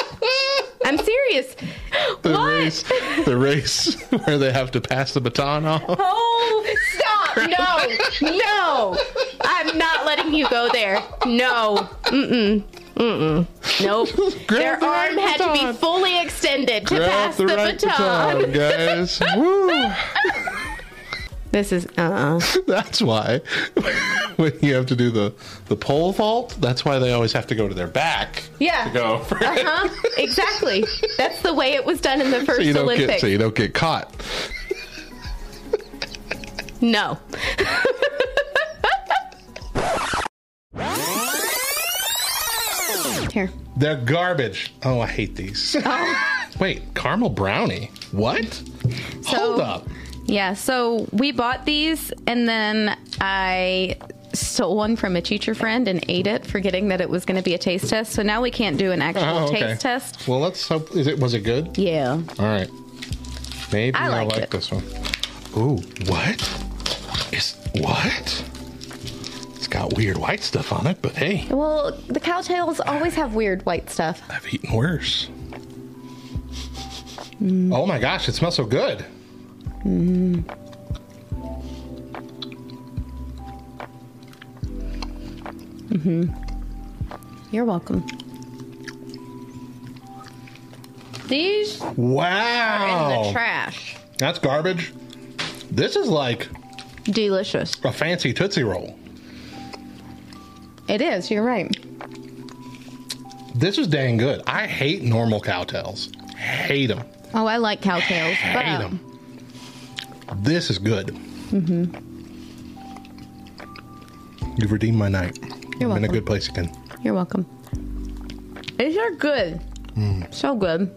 I'm serious. the what? race, the race [laughs] where they have to pass the baton off. Oh, stop. No. No. I'm not letting you go there. No. Mm-mm. Mm-mm. Nope. Their the right arm had to be fully extended to Grab pass the the, right baton. baton, guys. [laughs] Woo. This is uh [laughs] That's why when you have to do the the pole vault, that's why they always have to go to their back Yeah. to go Uh huh. Exactly. That's the way it was done in the [laughs] first so you don't Olympics. get so you don't get caught. No. [laughs] Here. They're garbage. Oh, I hate these. Wait, caramel brownie. What? So, Hold up. Yeah, so we bought these and then I stole one from a teacher friend and ate it, forgetting that it was going to be a taste test. So now we can't do an actual Oh, okay. taste test. Well, let's hope. Is it was it good? Yeah. All right. Maybe I I, like it. this one. Ooh, what? Is what? It's got weird white stuff on it, but hey, Well, the cowtails always have weird white stuff. I've eaten worse. Oh my gosh, it smells so good. Mm-hmm. You're welcome. These Wow. are in the trash. That's garbage. This is like Delicious. a fancy Tootsie Roll. It is. You're right. This is dang good. I hate normal cowtails. Hate them. Oh, I like cowtails. But, Hate um, them. This is good. mhm. You've redeemed my night. You're I'm in a good place again. You're welcome. These are good. Mm. So good.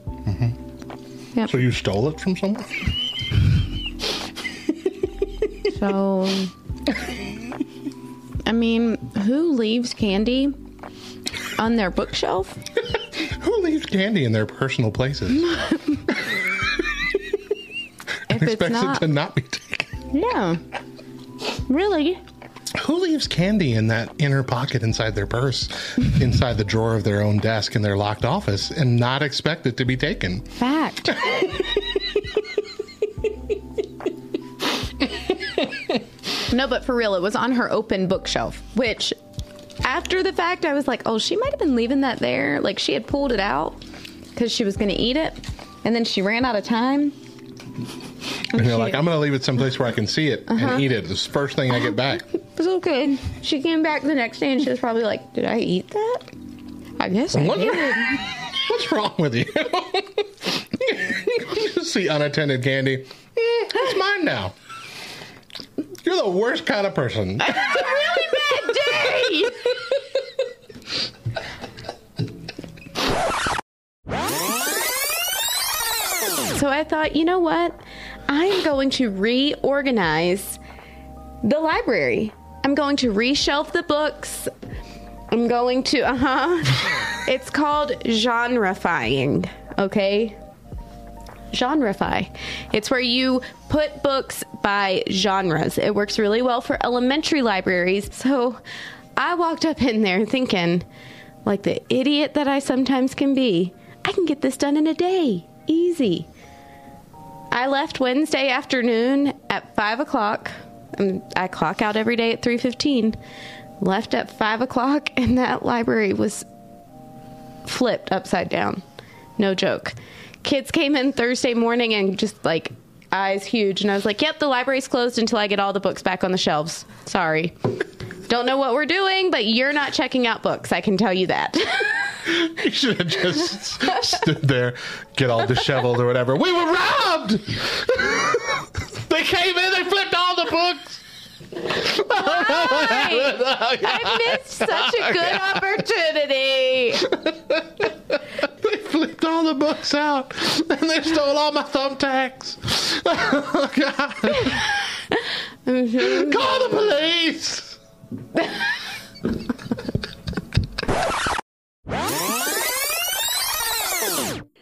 Yep. So you stole it from someone? [laughs] So, I mean, who leaves candy on their bookshelf? [laughs] Who leaves candy in their personal places? [laughs] It's expects not- it to not be taken. Yeah. Really? Who leaves candy in that inner pocket inside their purse, [laughs] inside the drawer of their own desk in their locked office, and not expect it to be taken? Fact. [laughs] no, but for real, it was on her open bookshelf, which after the fact, I was like, oh, she might have been leaving that there. Like she had pulled it out because she was going to eat it. And then she ran out of time. And you're like, I'm going to leave it someplace where I can see it Uh-huh. and eat it. It's the first thing I get back. [laughs] It's was okay. She came back the next day and she was probably like, did I eat that? I guess I What? did. [laughs] What's wrong with you? [laughs] you see unattended candy. Mm, it's mine now. You're the worst kind of person. really bad day. So I thought, you know what? I'm going to reorganize the library. I'm going to reshelf the books. I'm going to, uh huh. [laughs] it's called genrefying, okay? Genrefy. It's where you put books by genres. It works really well for elementary libraries. So I walked up in there thinking, like the idiot that I sometimes can be, I can get this done in a day. Easy. I left Wednesday afternoon at five o'clock. Um, I clock out every day at three fifteen. Left at five o'clock, [laughs] and that library was flipped upside down. No joke. Kids came in Thursday morning and just like eyes huge, and I was like, "Yep, the library's closed until I get all the books back on the shelves." Sorry. Don't know what we're doing, but you're not checking out books. I can tell you that. [laughs] [laughs] You should have just stood there, get all disheveled or whatever. We were robbed! [laughs] they came in, they flipped all the books! Why? I missed such a [laughs] good opportunity. They flipped all the books out and they stole all my thumbtacks. Oh, God. Call the police!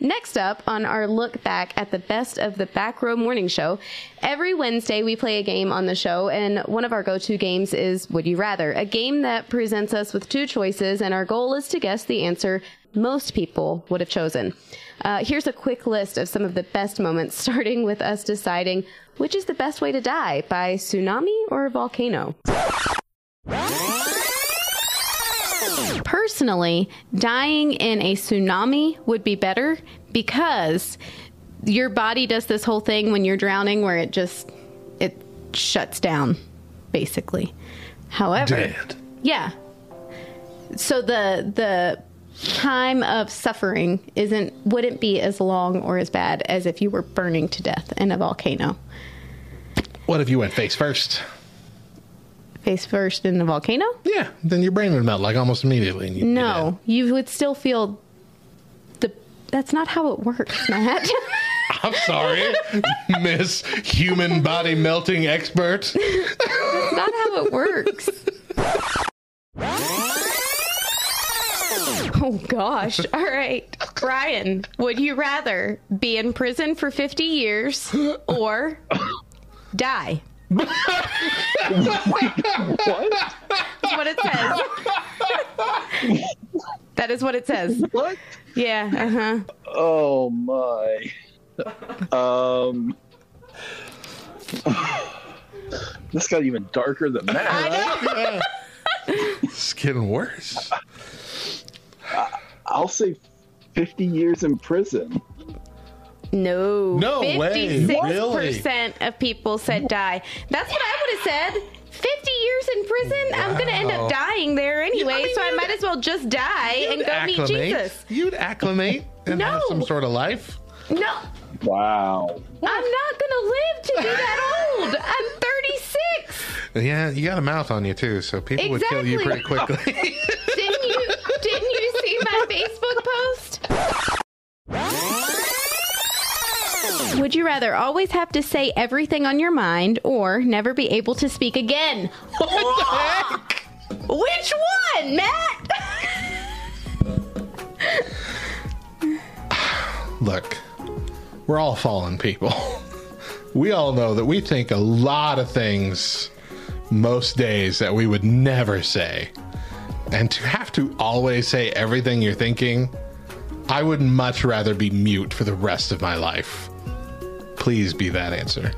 Next up on our look back at the best of the Back Row Morning Show, every Wednesday we play a game on the show, and one of our go to games is Would You Rather, a game that presents us with two choices, and our goal is to guess the answer most people would have chosen. Uh, here's a quick list of some of the best moments, [laughs] starting with us deciding which is the best way to die by tsunami or volcano. Personally, dying in a tsunami would be better because your body does this whole thing when you're drowning where it just it shuts down basically. However, Dead. yeah. So the the time of suffering isn't wouldn't be as long or as bad as if you were burning to death in a volcano. What if you went face first? Face first in a volcano? Yeah, then your brain would melt like almost immediately. No, you would still feel the. That's not how it works, [laughs] Matt. [laughs] I'm sorry, Miss Human Body Melting Expert. [laughs] that's not how it works. Oh gosh. All right. Brian, would you rather be in prison for 50 years or [coughs] die? What? That's what it says. that is what it says. What? Yeah, uh-huh. Oh my. Um. This got even darker than that. [laughs] It's getting worse. I'll say 50 years in prison. No. No way. 56% of people said die. That's what I would have said. 50 years in prison? I'm going to end up dying there anyway, so I might as well just die and go meet Jesus. You'd acclimate and have some sort of life. No, Wow. I'm not going to live to be that [laughs] old. I'm 36. Yeah, you got a mouth on you too, so people would kill you pretty quickly. [laughs] Would you rather always have to say everything on your mind or never be able to speak again? What the heck? Which one, Matt? Look, we're all fallen people. We all know that we think a lot of things most days that we would never say. And to have to always say everything you're thinking, I would much rather be mute for the rest of my life. Please be that answer.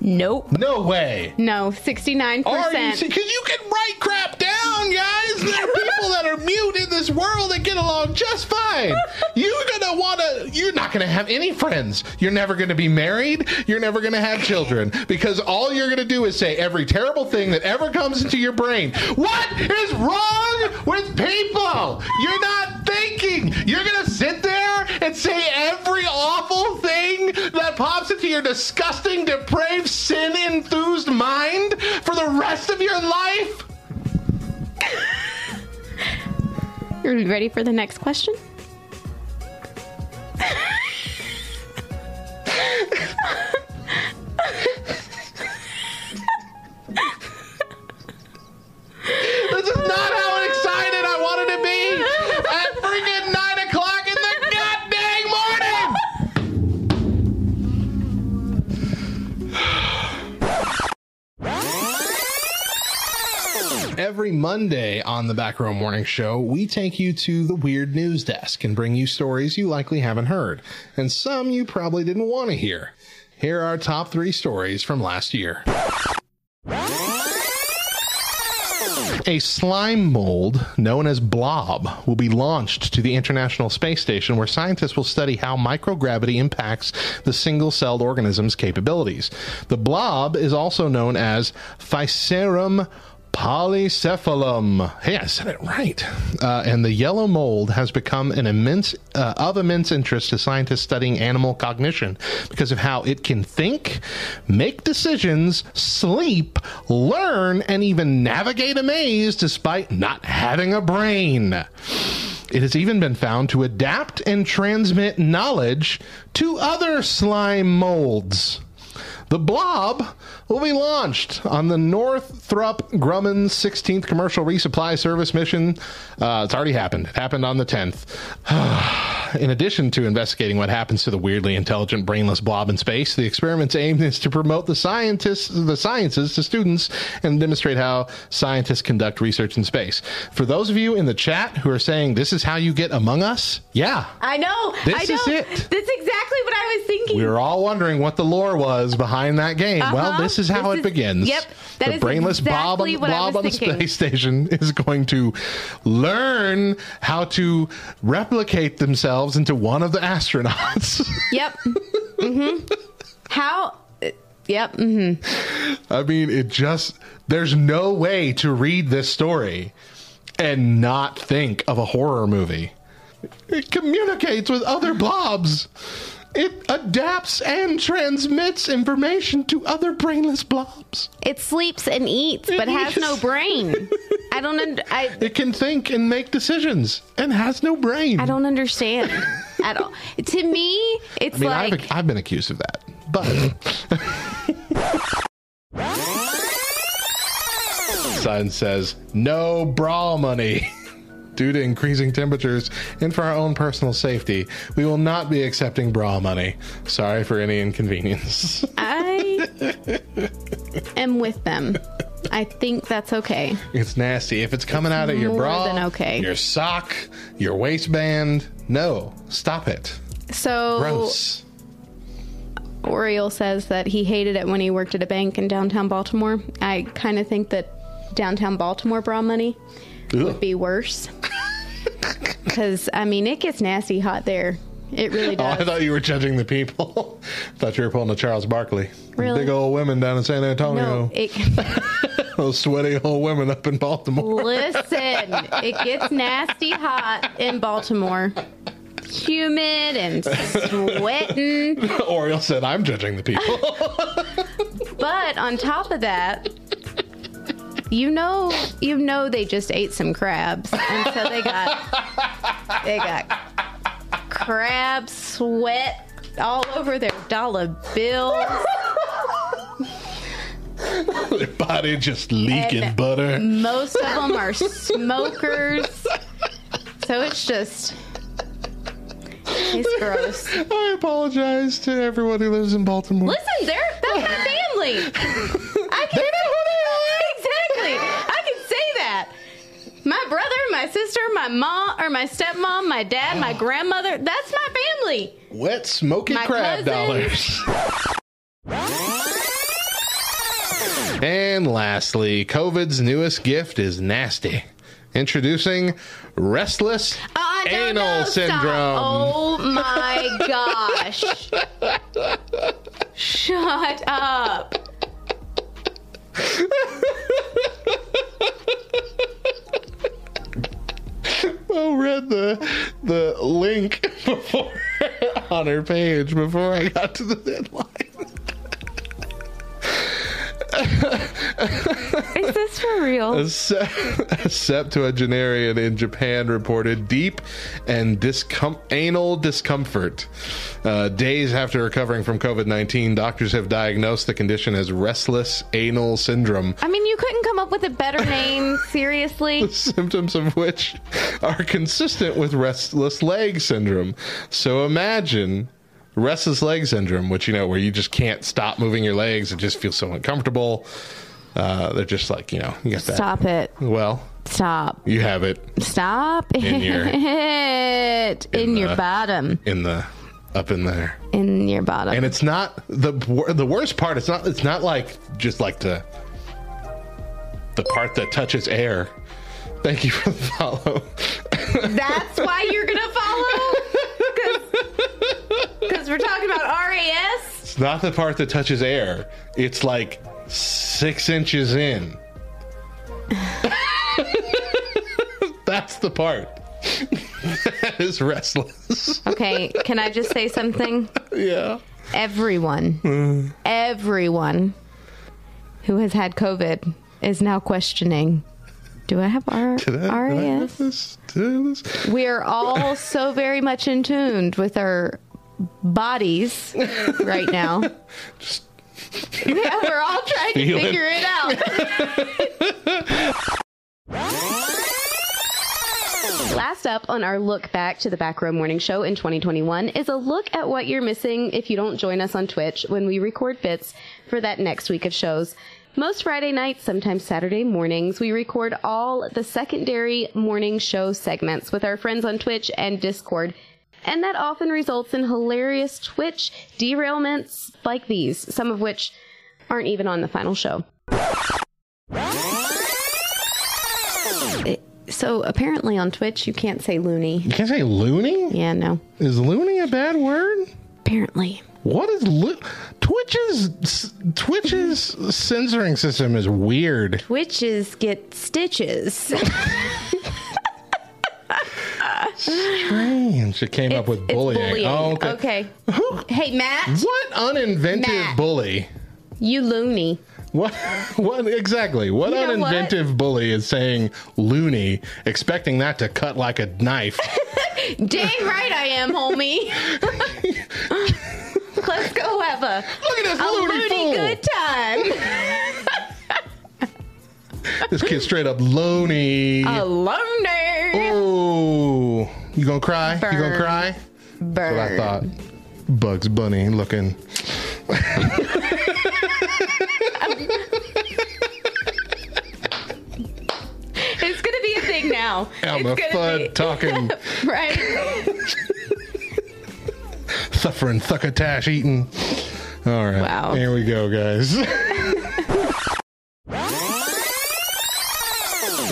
Nope. No way. No, 69%. Are you? Because you can write crap down, guys. There are people that are mute in this world that get along just fine. You're gonna wanna. You're not gonna have any friends. You're never gonna be married. You're never gonna have children because all you're gonna do is say every terrible thing that ever comes into your brain. What is wrong with people? You're not thinking. You're gonna sit there and say every awful thing that pops into your disgusting, depraved, sin enthused mind for the rest of your life? Are you ready for the next question? This is not how excited I wanted to be at freaking 9 Every Monday on the Back Row Morning Show, we take you to the Weird News Desk and bring you stories you likely haven't heard, and some you probably didn't want to hear. Here are our top three stories from last year. A slime mold known as Blob will be launched to the International Space Station where scientists will study how microgravity impacts the single celled organism's capabilities. The blob is also known as Physarum polycephalum. Hey, I said it right. Uh, and the yellow mold has become an immense uh, of immense interest to scientists studying animal cognition because of how it can think, make decisions, sleep, learn, and even navigate a maze despite not having a brain. It has even been found to adapt and transmit knowledge to other slime molds. The Blob will be launched on the Northrop Grumman 16th Commercial Resupply Service mission. Uh, it's already happened. It happened on the 10th. [sighs] in addition to investigating what happens to the weirdly intelligent, brainless blob in space, the experiment's aim is to promote the scientists, the sciences to students and demonstrate how scientists conduct research in space. For those of you in the chat who are saying this is how you get Among Us, yeah, I know. This I know. is it. That's exactly what I was thinking. we were all wondering what the lore was behind that game. Well, Uh-huh. this is how This it is- begins. yep, that the is brainless exactly blob on the space [laughs] station is going to learn how to replicate themselves into one of the astronauts. [laughs] Yep. mm-hmm. How? Yep. Mm-hmm. I mean, it just there's no way to read this story and not think of a horror movie. It communicates with other blobs. It adapts and transmits information to other brainless blobs. It sleeps and eats, but has no brain. I don't. Und- I. [laughs] It can think and make decisions and has no brain. I don't understand [laughs] at all. To me, it's I mean, like I've, I've been accused of that, but [laughs] Sun says no bra money. Due to increasing temperatures and for our own personal safety, we will not be accepting bra money. Sorry for any inconvenience. [laughs] I am with them. I think that's okay. It's nasty. If it's coming out of your bra, than okay. your sock, your waistband, no, stop it. So Gross. Oriole says that he hated it when he worked at a bank in downtown Baltimore. I kind of think that downtown Baltimore bra money would be worse. Because, I mean, it gets nasty hot there. It really Oh, I thought you were judging the people. I [laughs] thought you were pulling a Charles Barkley. Really? Big old women down in San Antonio. no, it, [laughs] Those sweaty old women up in Baltimore. listen, it gets nasty hot in Baltimore. Humid and sweating. [laughs] Oriole said, I'm judging the people. But on top of that, you know, you know, they just ate some crabs, and so they got they got crab sweat all over their dollar bills. [laughs] Their body just leaking And butter. Most of them are smokers, so it's just it's gross. I apologize to everyone who lives in Baltimore. Listen, they're that's my family. [laughs] I can know who they are. Exactly. I can say that. My brother, my sister, my mom, or my stepmom, my dad, my oh. grandmother. That's my family. Wet, smoky My crab dollars. and lastly, COVID's newest gift is nasty. Introducing restless I don't anal know. Stop. syndrome. Oh my gosh. [laughs] Shut up. [laughs] Mo read the the link [laughs] before on her page before I got to the deadline. [laughs] [laughs] Is this for real? A, se- [laughs] a septuagenarian in Japan reported deep and discom- anal discomfort. Uh, days after recovering from COVID 19, doctors have diagnosed the condition as restless anal syndrome. I mean, you couldn't come up with a better name, [laughs] seriously. the symptoms of which are consistent with restless leg syndrome. So imagine restless leg syndrome, which you know, where you just can't stop moving your legs, it just feels so uncomfortable. Uh, they're just like, you know, you got that. Stop it. Well, Stop. you have it Stop In your- [laughs] it. In, your the- bottom. in the up in there. In your bottom. And it's not the the worst part. It's not. It's not like just like the the part that touches air. Thank you for the follow. That's why you're gonna follow? [laughs] Because we're talking about RAS? It's not the part that touches air. It's like six inches in. [laughs] That's the part. that is restless. Okay, can I just say something? Yeah. Everyone, everyone who has had COVID is now questioning do I have R- Did I- did I RAS? this? Did I have this? We are all so very much in tuned with our bodies right now. [laughs] [laughs] yeah, we're all trying to Feel it. figure it out. [laughs] Last up on our look back to the Back Row Morning Show in 2021 is a look at what you're missing if you don't join us on Twitch when we record bits for that next week of shows. Most Friday nights, sometimes Saturday mornings, we record all the secondary morning show segments with our friends on Twitch and Discord. And that often results in hilarious Twitch derailments like these, some of which aren't even on the final show. So apparently on Twitch, you can't say loony. You can't say loony? Yeah, no. Is loony a bad word? Apparently. What is lo- Twitch's Twitch's censoring system is weird. Twitches get stitches. [laughs] [laughs] Strange. It came up with It's bullying. bullying. Oh, okay. okay. Hey, Matt. What uninventive Matt. bully? You loony. What? What exactly? What You know what? uninventive bully is saying loony, expecting that to cut like a knife? [laughs] Dang right I am, homie. [laughs] Let's go have a, Look at this a loony loony fool. good time. this kid straight up loony. a loner. You gonna cry? You gonna cry? Burn. That's what I thought. Bugs Bunny looking. It's gonna be a thing now. [laughs] Elma it's gonna talking. [laughs] right. suffering succotash eating. All right. Wow. Here we go, guys. [laughs]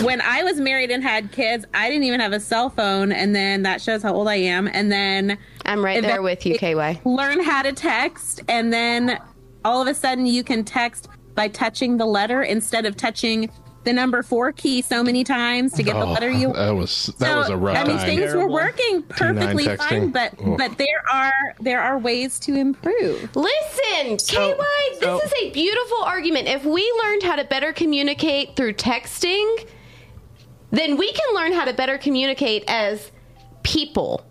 when I was married and had kids, I didn't even have a cell phone, and then that shows how old I am. And then I'm right there with you, KY. Learn how to text, and then all of a sudden you can text by touching the letter instead of touching the number four key so many times to get the Oh, letter you That was that So, was a rough I mean, time. things were working perfectly fine, but Ugh. but there are there are ways to improve. Listen, KY, this is a beautiful argument. If we learned how to better communicate through texting, then we can learn how to better communicate as people.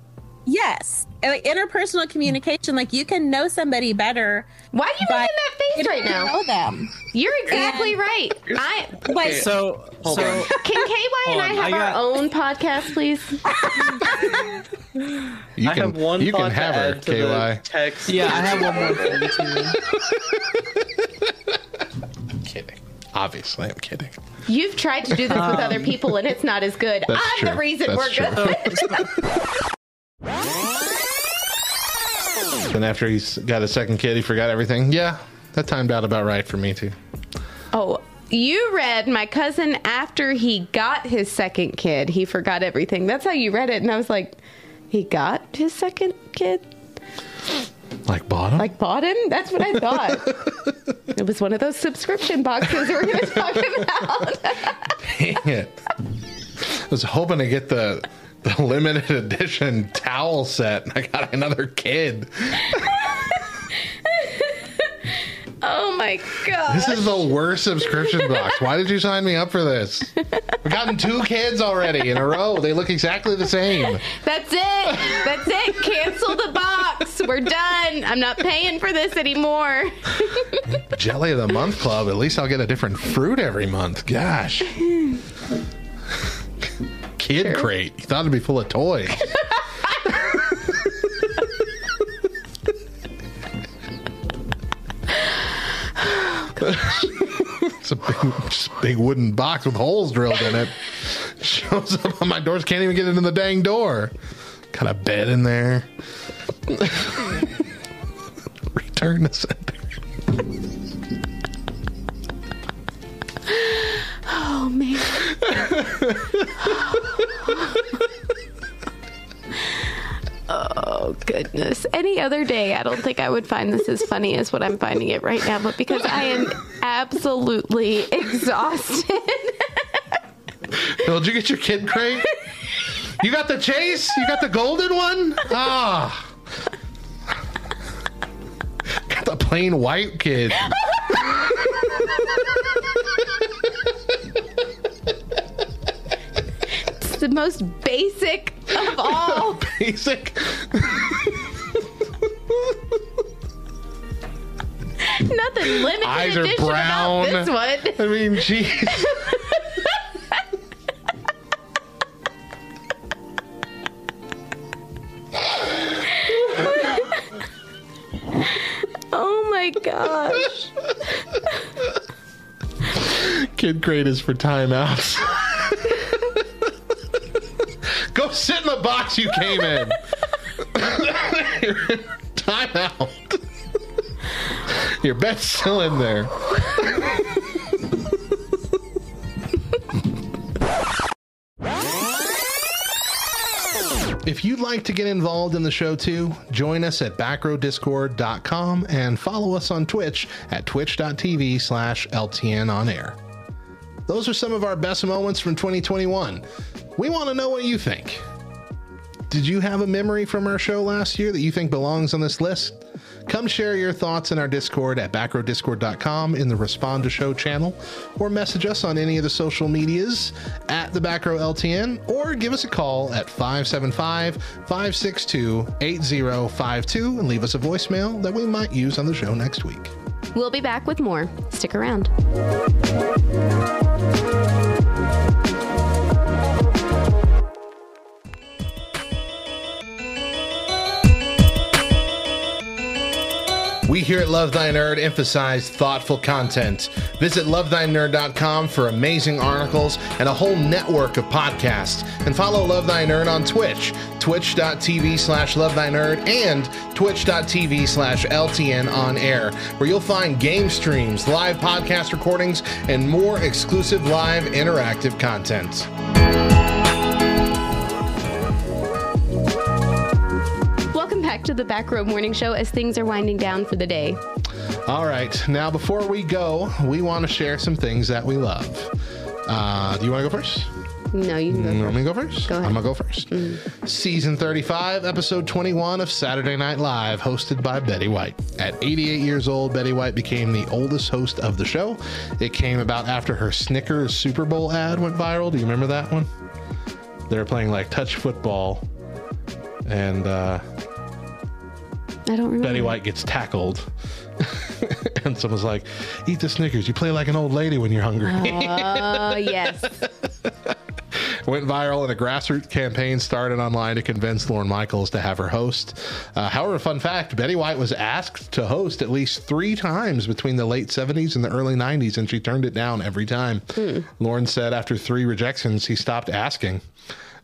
Yes, like interpersonal communication. Like you can know somebody better. Why are you by- making that face if right you now? Know them. You're exactly right. I like So, so Can KY and I have I got- our own podcast, please? [laughs] You I can, have one you can have her, add the KY. text. Yeah, I have one more thing too. [laughs] kidding. Obviously, I'm kidding. You've tried to do this with other people and it's not as good. That's ah, I'm true. the reason That's we're good. [laughs] Then after he's got a second kid, he forgot everything. Yeah, that timed out about right for me too. oh, you read my cousin after he got his second kid, he forgot everything. That's how you read it. And I was like, he got his second kid? Like bottom? Like bottom? That's what I thought. [laughs] it was one of those subscription boxes we're going to talk about. Dang it! I was hoping to get the the limited edition towel set. and I got another kid. [laughs] oh my god! This is the worst subscription box. Why did you sign me up for this? We've gotten two kids already in a row. They look exactly the same. That's it. That's it. Cancel the box. We're done. I'm not paying for this anymore. Jelly of the Month Club. At least I'll get a different fruit every month. Gosh. Kid crate. You thought it'd be full of toys. [laughs] it's a big, big wooden box with holes drilled in it. [laughs] Shows up on my doors. Can't even get into the dang door. Got a bed in there. [laughs] Return the sender. Oh man. Oh goodness. Any other day, I don't think I would find this as funny as what I'm finding it right now, but because I am absolutely exhausted. [laughs] Bill, did you get your kid crate? You got the chase? You got the golden one? Ah. Got the plain white kid. It's the most basic of all. [laughs] Basic. Nothing limited Eyes are edition brown. about this one. I mean, jeez. Oh my gosh. Kid crate is for timeouts. Go sit in the box you came in. Timeout. Your bed's still in there. If you'd like to get involved in the show too, join us at backrowdiscord.com and follow us on Twitch at twitch.tv slash LTN on air. Those are some of our best moments from 2021. We want to know what you think. Did you have a memory from our show last year that you think belongs on this list? Come share your thoughts in our Discord at backrowdiscord.com in the Respond to Show channel, or message us on any of the social medias at the Backrow LTN, or give us a call at 575 562 8052 and leave us a voicemail that we might use on the show next week. We'll be back with more. Stick around. We here at Love Thy Nerd emphasize thoughtful content Visit lovethynerd.com for amazing articles and a whole network of podcasts. And follow Love Thy Nerd on Twitch, twitch.tv slash lovethynerd and twitch.tv slash LTN on air, where you'll find game streams, live podcast recordings, and more exclusive live interactive content. Back to the Back Row Morning Show as things are winding down for the day. All right. Now, before we go, we want to share some things that we love. Uh, do you want to go first? No, you can go. You first. want me to go first? Go ahead. I'm going to go first. Season 35, episode 21 of Saturday Night Live, hosted by Betty White. At 88 years old, Betty White became the oldest host of the show. It came about after her Snickers Super Bowl ad went viral. Do you remember that one? They were playing like touch football, and uh, I don't remember. Betty White gets tackled. [laughs] and someone's like, Eat the Snickers. You play like an old lady when you're hungry. Oh, [laughs] yes. went viral and a grassroots campaign started online to convince Lorne Michaels to have her host. Uh, however, fun fact Betty White was asked to host at least three times between the late 70s and the early 90s, and she turned it down every time. Lauren said after three rejections, he stopped asking.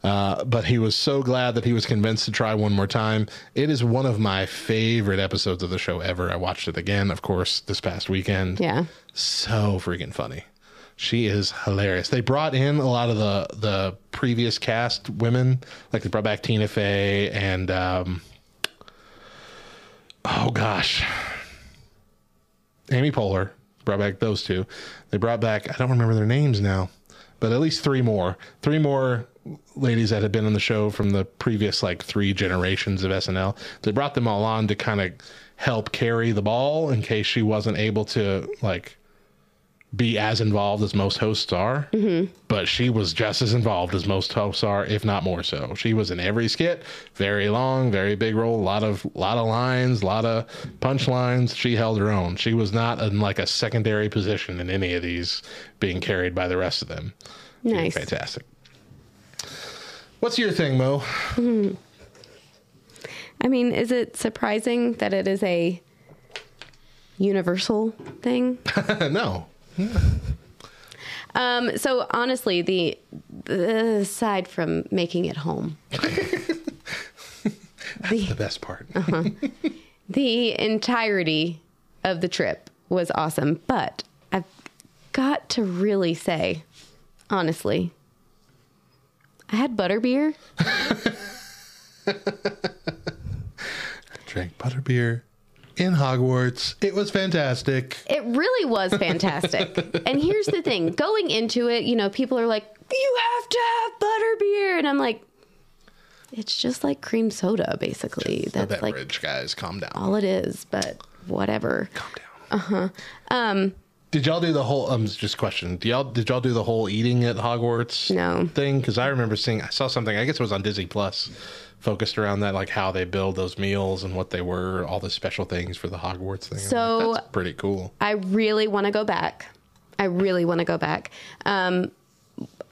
Uh, but he was so glad that he was convinced to try one more time. It is one of my favorite episodes of the show ever. I watched it again, of course, this past weekend. Yeah. So freaking funny. She is hilarious. They brought in a lot of the the previous cast women, like they brought back Tina Fey and um, oh gosh, Amy Poehler. Brought back those two. They brought back I don't remember their names now, but at least three more. Three more ladies that had been on the show from the previous like three generations of SNL. They brought them all on to kind of help carry the ball in case she wasn't able to like be as involved as most hosts are. Mm-hmm. But she was just as involved as most hosts are, if not more so. She was in every skit, very long, very big role, a lot of lot of lines, a lot of punchlines. She held her own. She was not in like a secondary position in any of these, being carried by the rest of them. Nice. fantastic. What's your thing, Mo? Hmm. I mean, is it surprising that it is a universal thing? [laughs] no. [laughs] Um, so honestly, the, the aside from making it home, [laughs] That's the best part. uh-huh, the entirety of the trip was awesome. But I've got to really say, honestly, I had butterbeer. [laughs] Drank butterbeer in Hogwarts. It was fantastic. It really was fantastic. and here's the thing going into it, you know, people are like, you have to have butterbeer. And I'm like, it's just like cream soda, basically. A That's like beverage, guys. Calm down. all it is, but whatever. Calm down. Uh huh. Um, Did y'all do the whole? Um, just question. Did y'all did y'all do the whole eating at Hogwarts? No thing because I remember seeing. I saw something. I guess it was on Disney Plus, focused around that, like how they build those meals and what they were, all the special things for the Hogwarts thing. So- like, that's pretty cool. I really want to go back. I really want to go back. Um,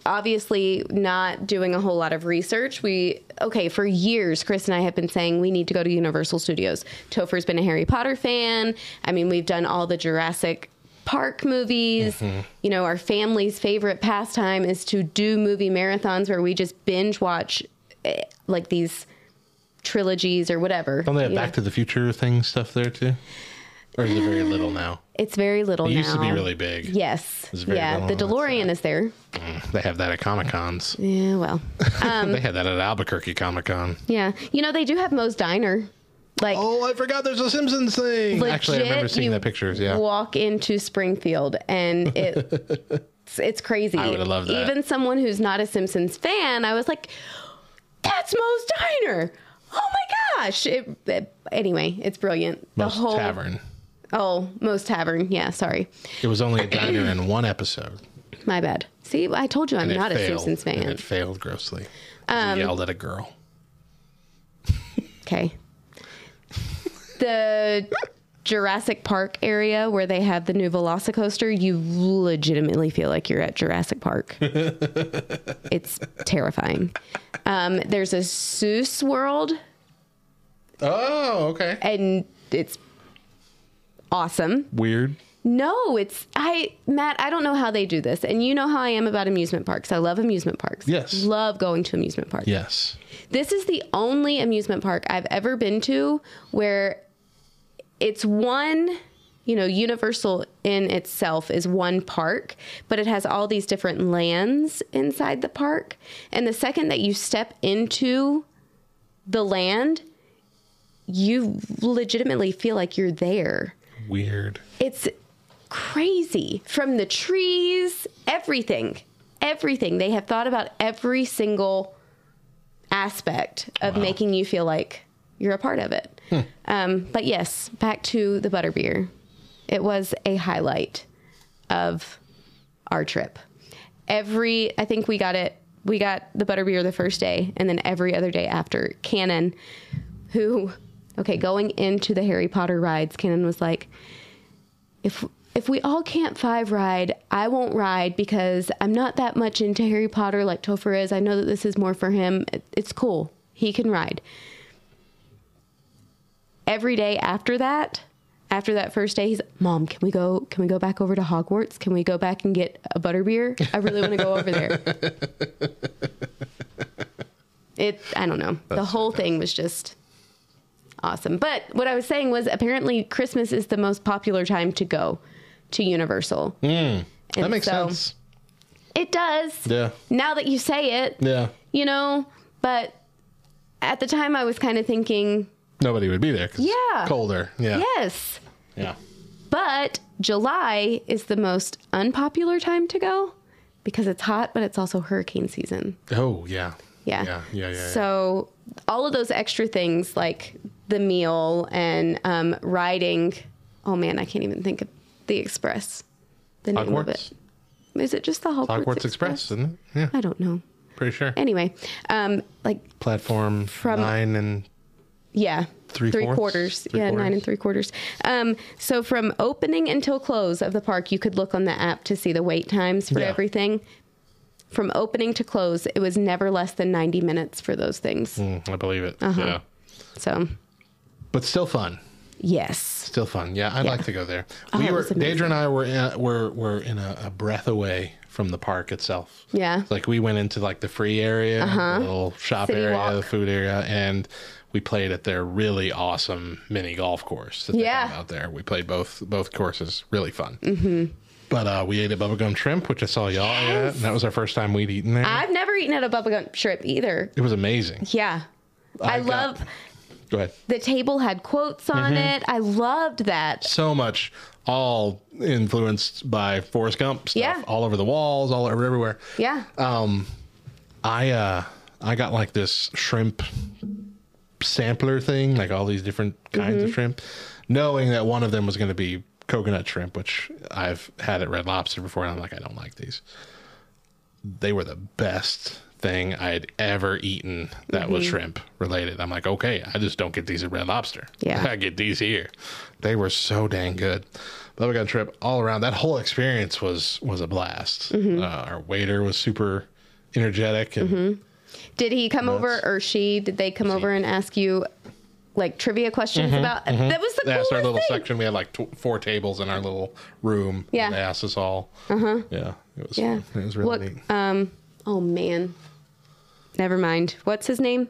obviously, not doing a whole lot of research. We okay for years. Chris and I have been saying we need to go to Universal Studios. Topher's been a Harry Potter fan. I mean, we've done all the Jurassic Park movies. You know, our family's favorite pastime is to do movie marathons where we just binge watch eh, like these trilogies or whatever. Don't they have you know? Back to the Future thing stuff there too? Or is it very little now? It's very little It used to be really big. Yes. It's very Yeah. The DeLorean is there. Mm, They have that at Comic Cons. Yeah, well. [laughs] Um, they had that at Albuquerque Comic Con. yeah. You know, they do have Moe's Diner. Like, oh, I forgot there's a Simpsons thing. Actually, I remember seeing you the pictures. Yeah. Walk into Springfield and it. [laughs] it's, it's crazy. I would've loved that. Even someone who's not a Simpsons fan, I was like, that's Moe's Diner. Oh my gosh. It, it- anyway, it's brilliant. Moe's Tavern. Oh, Moe's Tavern. Yeah, sorry. It was only a [clears throat] diner in one episode. My bad. See, I told you I'm and it not a failed, Simpsons And fan. it failed grossly. Um, he yelled at a girl. Okay. The Jurassic Park area where they have the new Velocicoaster, you legitimately feel like you're at Jurassic Park. [laughs] it's terrifying. Um, there's a Seuss world. Oh, okay. And it's awesome. Weird. No, it's I Matt, I don't know how they do this. And you know how I am about amusement parks. I love amusement parks. Yes. Love going to amusement parks. Yes. This is the only amusement park I've ever been to where it's one, you know, Universal in itself is one park, but it has all these different lands inside the park. And the second that you step into the land, you legitimately feel like you're there. Weird. It's crazy from the trees, everything, everything. They have thought about every single aspect of making you feel like you're a part of it. [laughs] Um, but yes, back to the butterbeer. It was a highlight of our trip. Every, I think we got it, we got the butterbeer the first day, and then every other day after. Cannon, who, okay, going into the Harry Potter rides, Cannon was like, if if we all can't five ride, I won't ride because I'm not that much into Harry Potter like Topher is. I know that this is more for him. It's cool. He can ride. Every day after that, after that first day, he's Mom, can we go can we go back over to Hogwarts? Can we go back and get a butterbeer? I really want to go over there. [laughs] It I don't know. the whole thing was just awesome. But what I was saying was apparently Christmas is the most popular time to go to Universal. Mm, that makes so- sense. It does. Yeah. Now that you say it, Yeah. you know, but at the time I was kind of thinking, Nobody would be there. 'cause it's Yeah. Colder. Yeah. yes. Yeah. But July is the most unpopular time to go because it's hot, but it's also hurricane season. Oh yeah. Yeah. Yeah. Yeah. Yeah. yeah. So all of those extra things like the meal and um, riding. Oh man, I can't even think of the express. The name of it. Hogwarts. Is it just the Hogwarts, Hogwarts Express, isn't it? Yeah. I don't know. Pretty sure. Anyway, um, like Platform From- nine and yeah, Three fourths? quarters. Three yeah, nine and three quarters. Um, so from opening until close of the park, you could look on the app to see the wait times for Yeah. everything. From opening to close, it was never less than ninety minutes for those things. Mm, I believe it. Uh-huh. Yeah. So But still fun. yes, Still fun. Yeah, I'd Yeah. like to go there. Oh, we were. Deidre and I were in, were were in a, a breath away from the park itself. yeah. Like we went into like the free area, Uh-huh. the little shop City area, walk. the food area, and we played at their really awesome mini golf course that they Yeah. have out there. We played both both courses, really fun. hmm But uh, we ate at Bubba Gump Shrimp, which I saw y'all at, and that was our first time we'd eaten there. I've never eaten at a Bubba Gump shrimp either. it was amazing. Yeah. I, I got- love Go ahead. the table had quotes on Mhm. it. I loved that. so much all influenced by Forrest Gump stuff Yeah. all over the walls all over everywhere Yeah. um i uh i got like this shrimp sampler thing like all these different kinds of Mhm. shrimp knowing that one of them was going to be coconut shrimp which i've had at red lobster before and i'm like i don't like these they were the best thing i'd ever eaten that was Mhm. shrimp related i'm like okay i just don't get these at red lobster Yeah. [laughs] i get these here they were so dang good Bubba Gump trip all around that whole experience was was a blast Mhm. uh, our waiter was super energetic and hmm Did he come over or she? Did they come over and ask you like trivia questions Mhm, about? mhm. That was the asked our little thing. section we had like four tables in our little room Yeah. they asked us all Uh huh. yeah it was Yeah. it was really What? neat Um. Oh man. Never mind. What's his name?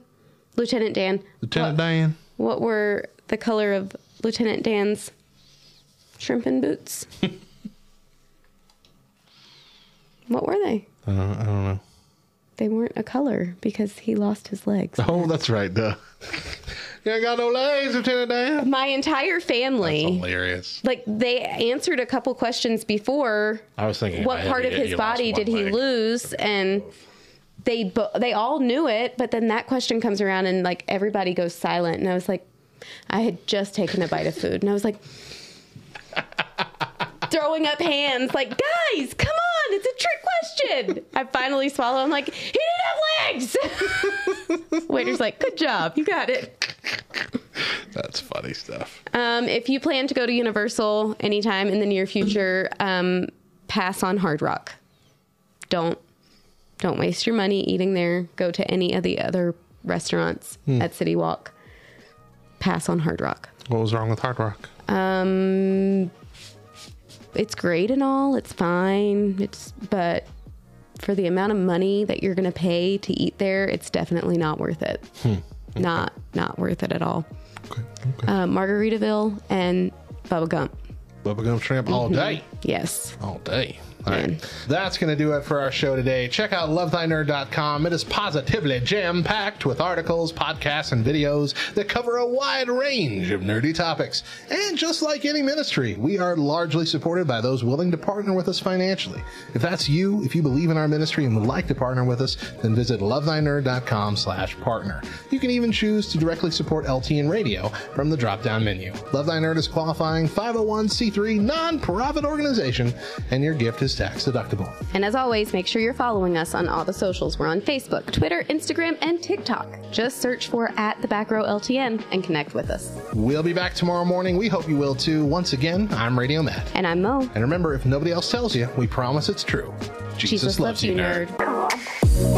Lieutenant Dan. lieutenant Dan. What were the color of Lieutenant Dan's shrimp and boots? [laughs] what were they? I don't, I don't know They weren't a color because he lost his legs. oh that's right duh you ain't got no legs lieutenant Dan My entire family, That's hilarious like they answered a couple questions before. i was thinking What part of his body did he leg. lose? And they bo- they all knew it, but then that question comes around and like everybody goes silent. And I was like, I had just taken a bite of food, and I was like. [laughs] Throwing up hands, like, guys, come on, it's a trick question. I finally swallow. I'm like, he didn't have legs. [laughs] Waiter's like, good job, you got it. that's funny stuff Um, if you plan to go to Universal anytime in the near future, um, pass on Hard Rock. Don't don't waste your money eating there. Go to any of the other restaurants Hmm. at City Walk. Pass on Hard Rock. what was wrong with hard rock Um, it's great and all. It's fine. It's but for the amount of money that you're going to pay to eat there, it's definitely not worth it. Not not worth it at all. Uh, Margaritaville and Bubba Gump. Bubba Gump shrimp all Mhm. day. Yes. All day. All right. That's going to do it for our show today. Check out lovethynerd.com. It is positively jam packed with articles, podcasts, and videos that cover a wide range of nerdy topics. And just like any ministry, we are largely supported by those willing to partner with us financially. If that's you, if you believe in our ministry and would like to partner with us, then visit lovethynerd.com slash partner. You can even choose to directly support LTN Radio from the drop-down menu. Love Thy Nerd is qualifying 501c3 non-profit organization, and your gift is tax deductible. And as always, make sure you're following us on all the socials. We're on Facebook, Twitter, Instagram, and TikTok. Just search for at the back row LTN and connect with us. We'll be back tomorrow morning. We hope you will too. Once again, I'm Radio Matt. And I'm Mo. And remember, if nobody else tells you, we promise it's true. Jesus, loves you, nerd. Work